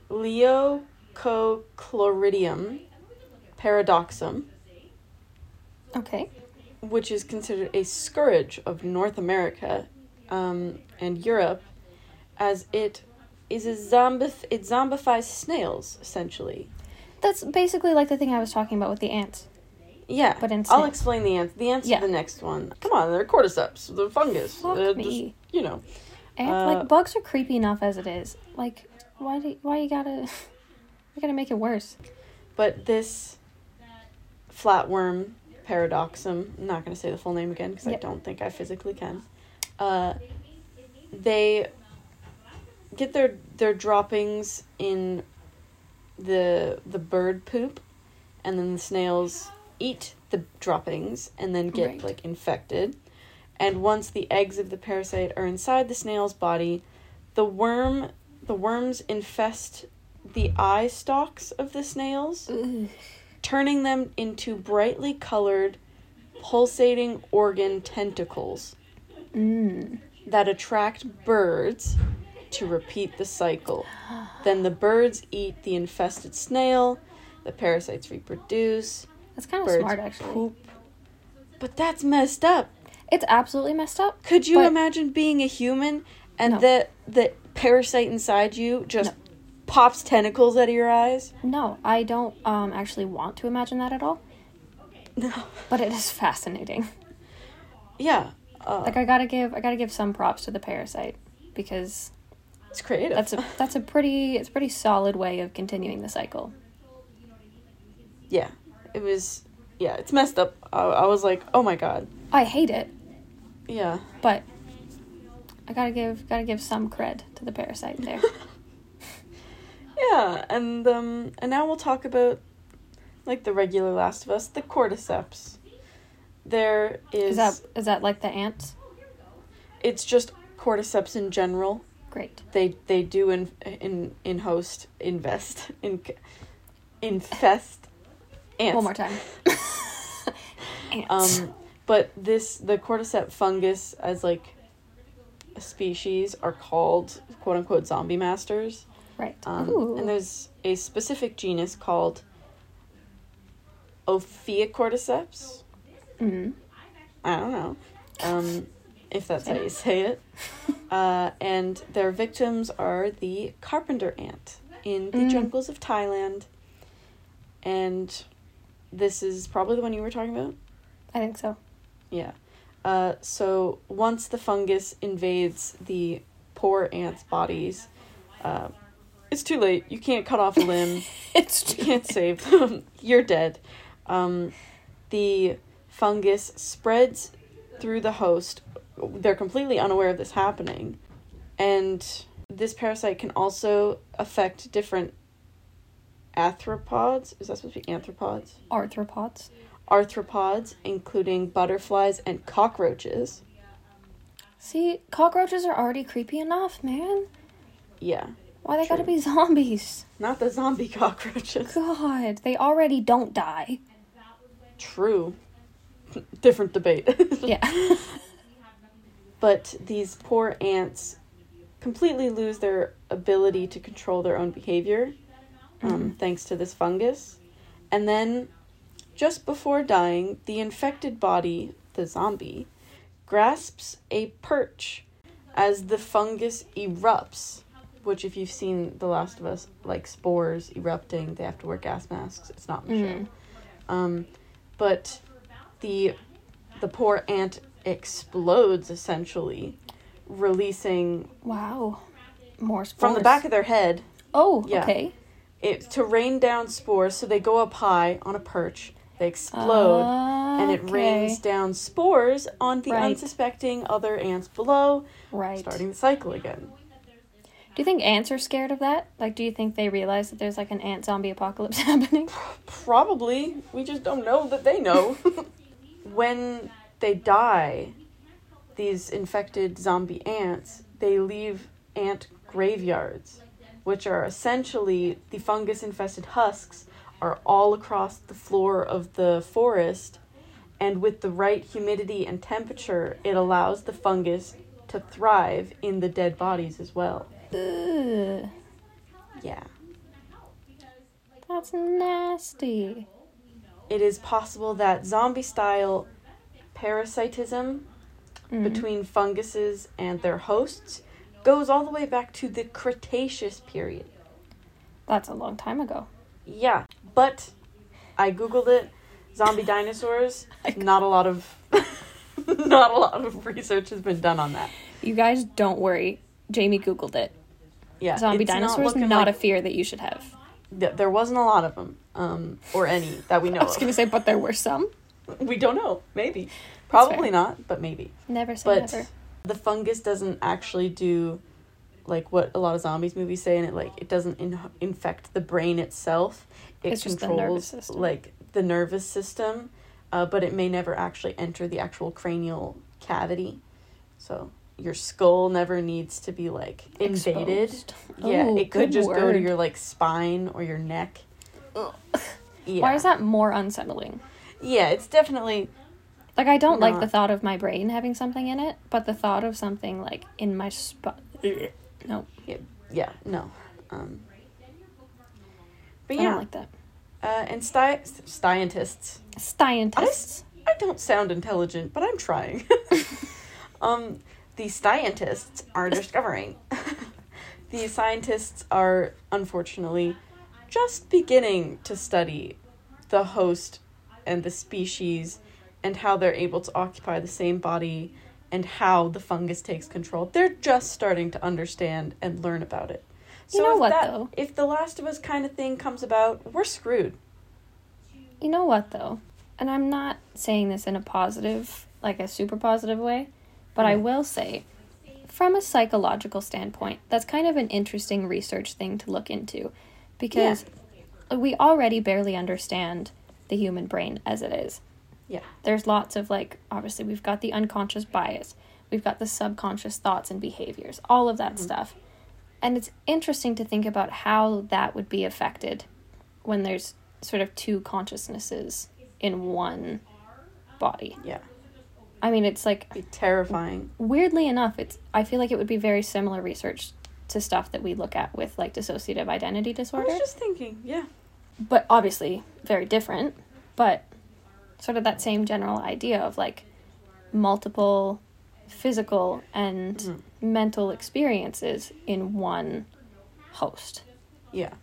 Leucochloridium paradoxum, Okay. which is considered a scourge of North America um, and Europe, as it is a zombif- it zombifies snails essentially. That's basically like the thing I was talking about with the ants. Yeah, But I'll explain the ants. The ants Yeah. are the next one. Come on, they're cordyceps. They're fungus. Fuck They're me. Just, you know. And Uh, like bugs are creepy enough as it is. Like why do why you gotta you gotta make it worse? But this flatworm paradoxum, I'm not to say the full name again because I don't think I physically can. Uh, they get their their droppings in the the bird poop, and then the snails eat the droppings and then get Right. like infected. And once the eggs of the parasite are inside the snail's body, the worm the worms infest the eye stalks of the snails Ugh. turning them into brightly colored, pulsating organ tentacles Mm. that attract birds to repeat the cycle. Then the birds eat the infested snail, the parasites reproduce, That's kind of smart actually. poop. But that's messed up. It's absolutely messed up. Could you But- imagine being a human and No. the the parasite inside you just No. pops tentacles out of your eyes? No, I don't um actually want to imagine that at all. No. But it is fascinating. Yeah. Uh, Like I gotta give I gotta give some props to the parasite because it's creative. that's a that's a pretty it's a pretty solid way of continuing the cycle. yeah it was yeah it's messed up I, I was like oh my god I hate it, yeah but I gotta give gotta give some cred to the parasite there. yeah and um and now we'll talk about like the regular last of us the cordyceps there is, Is that is that like the ants? it's just cordyceps in general Great. they they do in in in host invest in infest ants One more time. ants. Um, but this the cordyceps fungus as like a species are called quote unquote zombie masters. right. Um, and there's a specific genus called Ophiocordyceps. Mhm. I don't know um, if that's how you say it. Uh, and their victims are the carpenter ant in the Mm. jungles of Thailand. And this is probably the one you were talking about. I think so. Yeah. Uh, so once the fungus invades the poor ants' bodies, uh, it's too late. You can't cut off a limb. It's you can't save them. You're dead. Um, the fungus spreads through the host. They're completely unaware of this happening. And this parasite can also affect different arthropods. Is that supposed to be arthropods? arthropods. Arthropods, including butterflies and cockroaches. See, cockroaches are already creepy enough, man. Yeah. Why they gotta be zombies? Not the zombie cockroaches. God, they already don't die. True. Different debate. Yeah. but these poor ants completely lose their ability to control their own behavior um, thanks to this fungus. And then, just before dying, the infected body, the zombie, grasps a perch as the fungus erupts. Which, if you've seen The Last of Us, like spores erupting, they have to wear gas masks. It's not the show. Um, but the the poor ant explodes essentially, releasing wow. More spores. from the back of their head Oh, Yeah. okay. It to rain down spores. So they go up high on a perch, they explode, and it Okay. rains down spores on the Right. unsuspecting other ants below, Right. starting the cycle again. Do you think ants are scared of that? Like, do you think they realize that there's like an ant zombie apocalypse happening? Probably. We just don't know that they know. when they die, these infected zombie ants, they leave ant graveyards, which are essentially the fungus infested husks are all across the floor of the forest. And with the right humidity and temperature, it allows the fungus to thrive in the dead bodies as well. Ugh, Yeah. that's nasty. It is possible that zombie style parasitism Mhm. between funguses and their hosts goes all the way back to the Cretaceous period. That's a long time ago. Yeah, but I googled it. Zombie dinosaurs. Not a lot of, not a lot of research has been done on that. You guys don't worry. Jamie googled it. Yeah, Zombie dinosaurs looking not, like- a fear that you should have. th- there wasn't a lot of them, um, or any that we know I was gonna say, but there were some. We don't know. Maybe, probably not, but maybe. Never say But never. The fungus doesn't actually do like what a lot of zombies movies say, and it like it doesn't in- infect the brain itself. It It's the controls system. like the nervous system, uh, but it may never actually enter the actual cranial cavity. So your skull never needs to be like invaded. Exposed. Yeah, Oh, it could just go to your like spine or your neck. Yeah. Why is that more unsettling? Yeah, it's definitely Like I don't like the thought of my brain having something in it, but the thought of something like in my spot. No, yeah no. Um, but yeah, I don't like that. uh, and sci- scientists. Scientists. I don't sound intelligent, but I'm trying. um, the scientists are discovering. the scientists are unfortunately just beginning to study the host and the species and how they're able to occupy the same body and how the fungus takes control. They're just starting to understand and learn about it. You know if what, that, though? If the Last of Us kind of thing comes about, we're screwed. You know what though? And I'm not saying this in a positive, like a super positive way, but I hmm. will say from a psychological standpoint, that's kind of an interesting research thing to look into because we already barely understand the human brain as it is. Yeah. There's lots of like obviously we've got the unconscious bias, we've got the subconscious thoughts and behaviors, all of that mm-hmm. stuff. And it's interesting to think about how that would be affected when there's sort of two consciousnesses in one body. Yeah. I mean, it's like Be terrifying. weirdly enough, it's I feel like it would be very similar research to stuff that we look at with like dissociative identity disorder. I was just thinking, yeah. but obviously very different, but sort of that same general idea of like multiple physical and Mhm. mental experiences in one host. Yeah.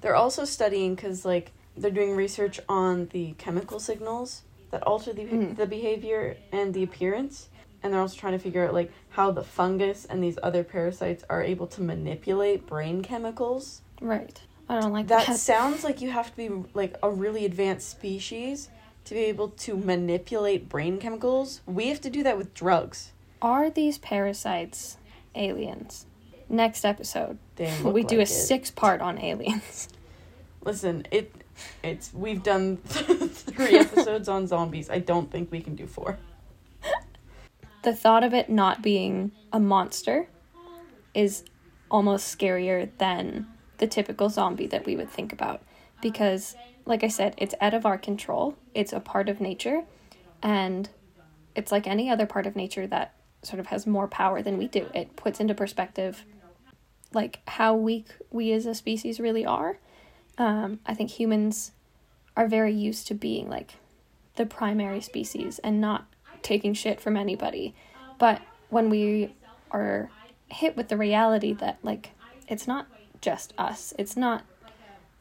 They're also studying because, like, they're doing research on the chemical signals that alter the, Mhm. the behavior and the appearance. And they're also trying to figure out, like, how the fungus and these other parasites are able to manipulate brain chemicals. Right. I don't like That that. sounds like you have to be, like, a really advanced species to be able to manipulate brain chemicals. We have to do that with drugs. Are these parasites aliens? Next episode, we do a it. six part on aliens. Listen, it it's we've done three episodes on zombies. I don't think we can do four. the thought of it not being a monster is almost scarier than the typical zombie that we would think about because like i said it's out of our control it's a part of nature and it's like any other part of nature that sort of has more power than we do it puts into perspective like how weak we as a species really are um, i think humans are very used to being like the primary species and not taking shit from anybody. But when we are hit with the reality that like it's not just us. It's not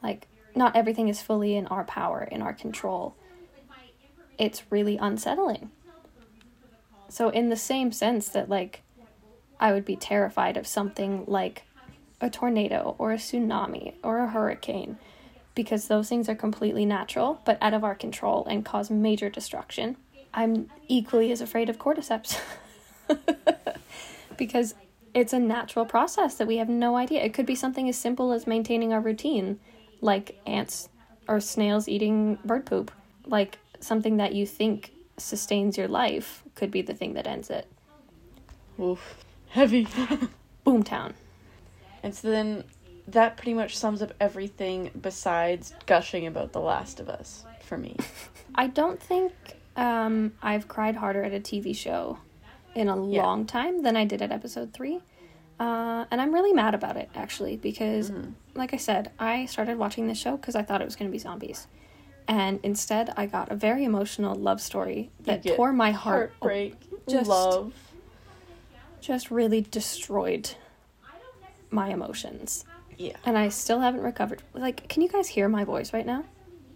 like not everything is fully in our power, in our control. It's really unsettling. So in the same sense that like I would be terrified of something like a tornado or a tsunami or a hurricane because those things are completely natural but out of our control and cause major destruction. I'm equally as afraid of cordyceps because it's a natural process that we have no idea. It could be something as simple as maintaining our routine, like ants or snails eating bird poop, like something that you think sustains your life could be the thing that ends it. Oof. Heavy. Boomtown. and so then that pretty much sums up everything besides gushing about The Last of Us for me. I don't think um, I've cried harder at a TV show in a Yeah. long time than I did at episode three. Uh, and I'm really mad about it, actually, because, Mm-hmm. like I said, I started watching this show because I thought it was going to be zombies. And instead, I got a very emotional love story that tore my heart, Heartbreak, just- love. just really destroyed my emotions. Yeah. And I still haven't recovered. Like, can you guys hear my voice right now?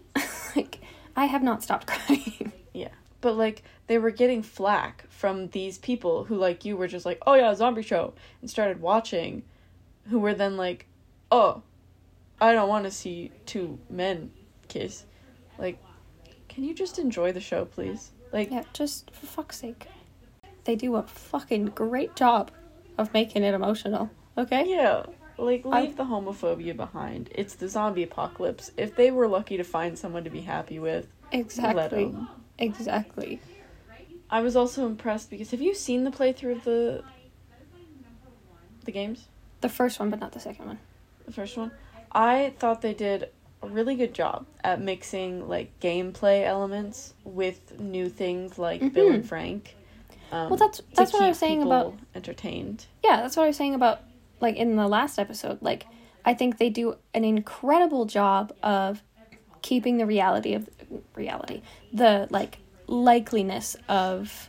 like, I have not stopped crying. But like they were getting flack from these people who like you were just like, "Oh yeah, zombie show." and started watching who were then like, "Oh, I don't want to see two men kiss." Like, can you just enjoy the show, please? Like, Yeah, just for fuck's sake. They do a fucking great job of making it emotional, okay? yeah. Like leave I- the homophobia behind. It's the zombie apocalypse. If they were lucky to find someone to be happy with, let Exactly. Exactly. I was also impressed because have you seen the playthrough of the the games? The first one, but not the second one. the first one. I thought they did a really good job at mixing like gameplay elements with new things like Bill and Frank. Um, Mm-hmm. Well, that's- that's what I was saying about- entertained. Yeah, that's what I was saying about, like, in the last episode. Like, I think they do an incredible job of keeping the reality of reality, the, like, likeliness of.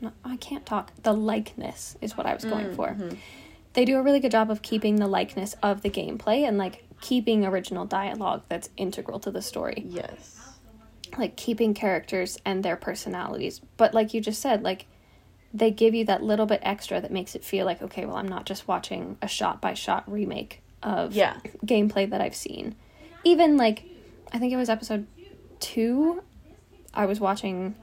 No, I can't talk. The likeness is what I was going mm, for. Mm-hmm. They do a really good job of keeping the likeness of the gameplay and, like, keeping original dialogue that's integral to the story. Yes. like keeping characters and their personalities. But like you just said, like they give you that little bit extra that makes it feel like okay, well, I'm not just watching a shot by shot remake of Yeah. gameplay that I've seen. Even like I think it was episode 2 I was watching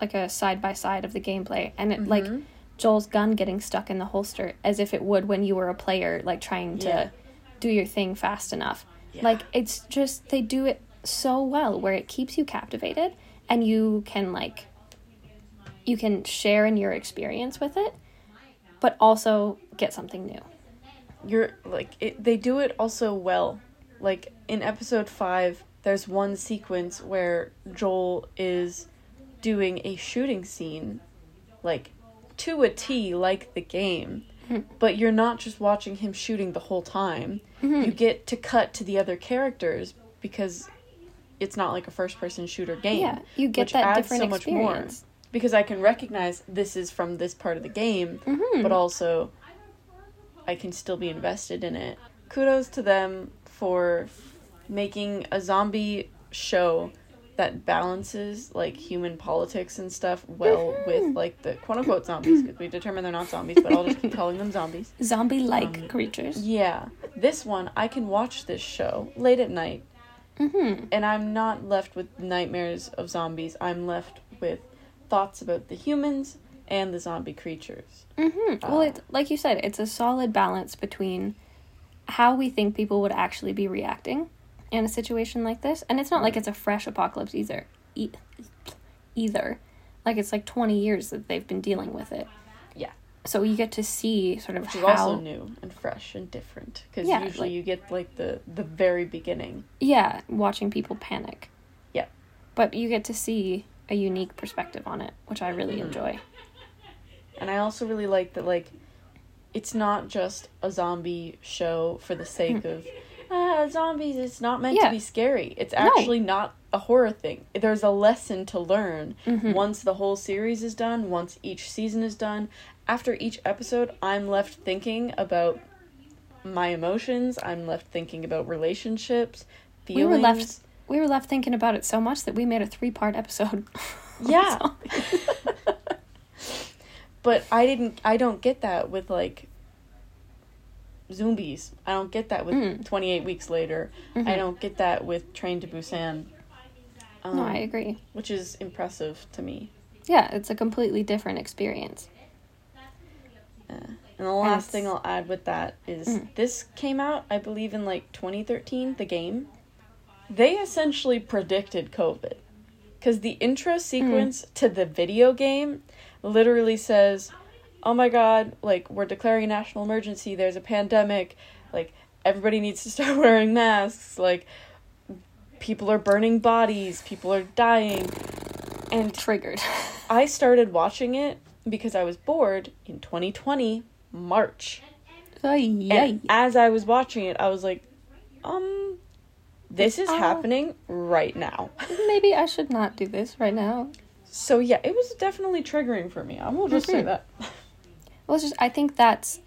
like a side by side of the gameplay and it like Mm-hmm. Joel's gun getting stuck in the holster as if it would when you were a player like trying to Yeah. do your thing fast enough. Yeah. Like it's just they do it so well where it keeps you captivated and you can like you can share in your experience with it but also get something new. You're like it, they do it also well. Like in episode 5, there's one sequence where Joel is doing a shooting scene like to a T like the game. But you're not just watching him shooting the whole time. You get to cut to the other characters because it's not like a first person shooter game. Yeah, you get which that adds different so much more. Because I can recognize this is from this part of the game, Mm-hmm. but also I can still be invested in it. Kudos to them for making a zombie show that balances like human politics and stuff well Mm-hmm. with like the quote unquote zombies because we determine they're not zombies, but I'll just keep calling them zombies. Zombie like Um, creatures. Yeah, this one I can watch this show late at night, Mhm. and I'm not left with nightmares of zombies. I'm left with thoughts about the humans and the zombie creatures. Mhm. Well, Uh, it like you said, it's a solid balance between how we think people would actually be reacting in a situation like this, and it's not like it's a fresh apocalypse either. E- either, like it's like twenty years that they've been dealing with it. Yeah. So you get to see sort of Which is how. also new and fresh and different because Yeah, usually like- you get like the the very beginning. Yeah, watching people panic. Yeah. But you get to see a unique perspective on it, which I really Mm-hmm. enjoy. And I also really like that like it's not just a zombie show for the sake of ah zombies. It's not meant. Yeah. to be scary. It's actually not a horror thing. There's a lesson to learn Mm-hmm. once the whole series is done. Once each season is done. After each episode, I'm left thinking about my emotions. I'm left thinking about relationships. We were left we were left thinking about it so much that we made a three part episode. Yeah. But I didn't I don't get that with like zombies. I don't get that with Mm. 28 weeks later. Mhm. I don't get that with Train to Busan. Um, no, I agree. which is impressive to me. Yeah, it's a completely different experience. Uh, and the last it's- thing I'll add with that is Mm. this came out, I believe, in like 2013, the game. They essentially predicted COVID. because the intro sequence to the video game literally says, "Oh my God! Like we're declaring a national emergency. There's a pandemic. Like everybody needs to start wearing masks. Like people are burning bodies. People are dying." And Triggered. I started watching it because I was bored in 2020 March. Ay, And as I was watching it, I was like, um, this is Uh. happening right now. Maybe I should not do this right now. So yeah, it was definitely triggering for me. I will just say Mhm. that. Well, it's just I think that's,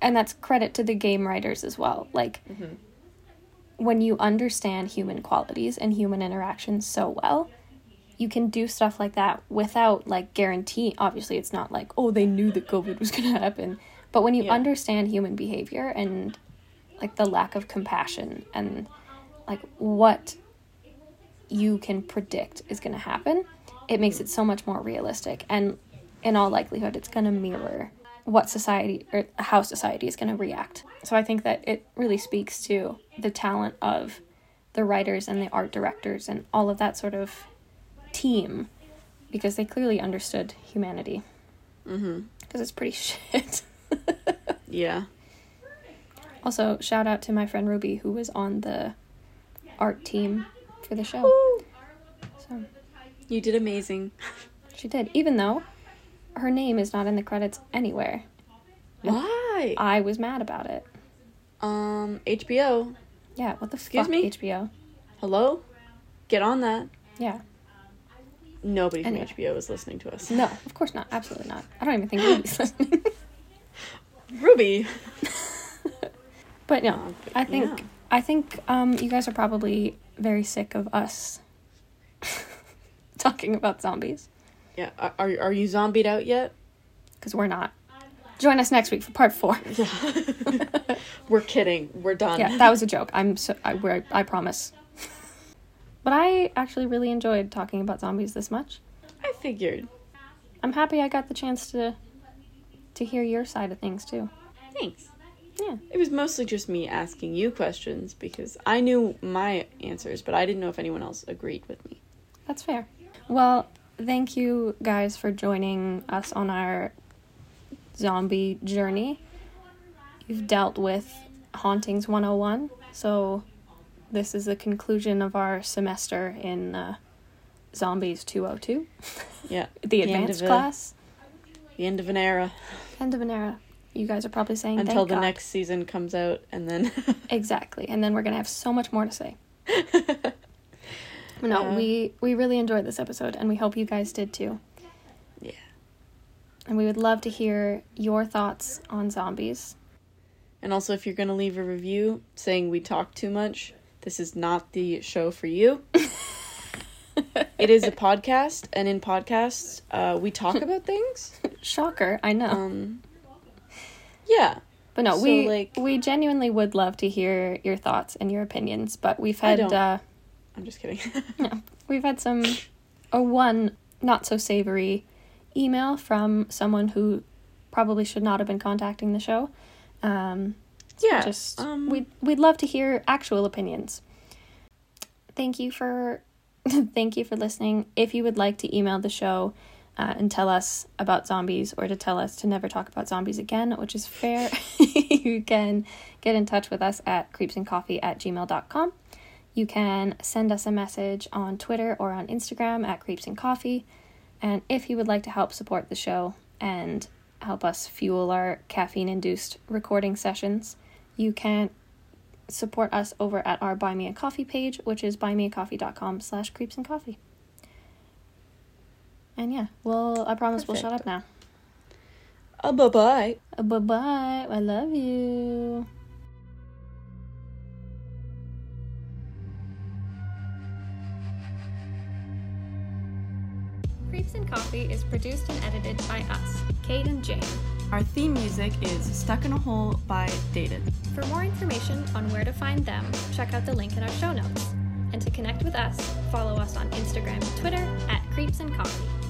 and that's credit to the game writers as well. Like, Mhm. when you understand human qualities and human interactions so well, you can do stuff like that without like guarantee. Obviously, it's not like oh they knew that COVID was gonna happen, but when you Yeah. understand human behavior and like the lack of compassion and like what you can predict is gonna happen, it makes it so much more realistic and in all likelihood it's going to mirror what society or how society is going to react. So I think that it really speaks to the talent of the writers and the art directors and all of that sort of team because they clearly understood humanity Mm-hmm. because it's pretty shit. Yeah. also, shout out to my friend Ruby who was on the art team for the show. So You did amazing. she did, even though her name is not in the credits anywhere. Why? I was mad about it. Um, HBO. Yeah, what the Excuse fuck, me? HBO? Hello? Get on that. Yeah. Nobody from Anyway. HBO is listening to us. No, of course not. Absolutely not. I don't even think Ruby's listening. Ruby. but no, Oh, but I think yeah. I think um you guys are probably very sick of us talking about zombies Yeah. Are are, are you zombied out yet? because we're not. Join us next week for part four. Yeah. We're kidding. We're done. yeah, that was a joke. I'm so I we're, I promise. but I actually really enjoyed talking about zombies this much. I figured. I'm happy I got the chance to to hear your side of things too. Thanks. Yeah. It was mostly just me asking you questions because I knew my answers, but I didn't know if anyone else agreed with me. That's fair. Well, thank you guys for joining us on our zombie journey. You've dealt with Hauntings 101, so this is the conclusion of our semester in uh, Zombies 202, Yeah. the advanced of a- class. The end of an era End of an era. You guys are probably saying until the God. next season comes out and then Exactly, and then we're gonna have so much more to say. No, we we really enjoyed this episode, and we hope you guys did too. Yeah. And we would love to hear your thoughts on zombies. And also if you're going to leave a review saying we talk too much, this is not the show for you. it is a podcast and in podcasts uh, we talk about things. Shocker, I know. Um Yeah. but no, so, we like- we genuinely would love to hear your thoughts and your opinions. But we've had uh, I'm just kidding. no, we've had some a one not so savory email from someone who probably should not have been contacting the show. Um, yeah. just um, we'd we'd love to hear actual opinions. Thank you for thank you for listening. If you would like to email the show uh, and tell us about zombies or to tell us to never talk about zombies again, which is fair, you can get in touch with us at creepsandcoffee at gmail.com. You can send us a message on Twitter or on Instagram at Creeps And Coffee. And if you would like to help support the show and help us fuel our caffeine induced recording sessions, you can support us over at our Buy Me a Coffee page, which is buymeacoffee.com slash creeps and coffee. And yeah, well, I promise we'll shut up now. uh, bye-bye. Uh, bye bye. I love you. Creeps and Coffee is produced and edited by us, Kate and Jane. Our theme music is Stuck in a Hole by Dated. For more information on where to find them, check out the link in our show notes. And to connect with us, follow us on Instagram and Twitter at Creeps and Coffee.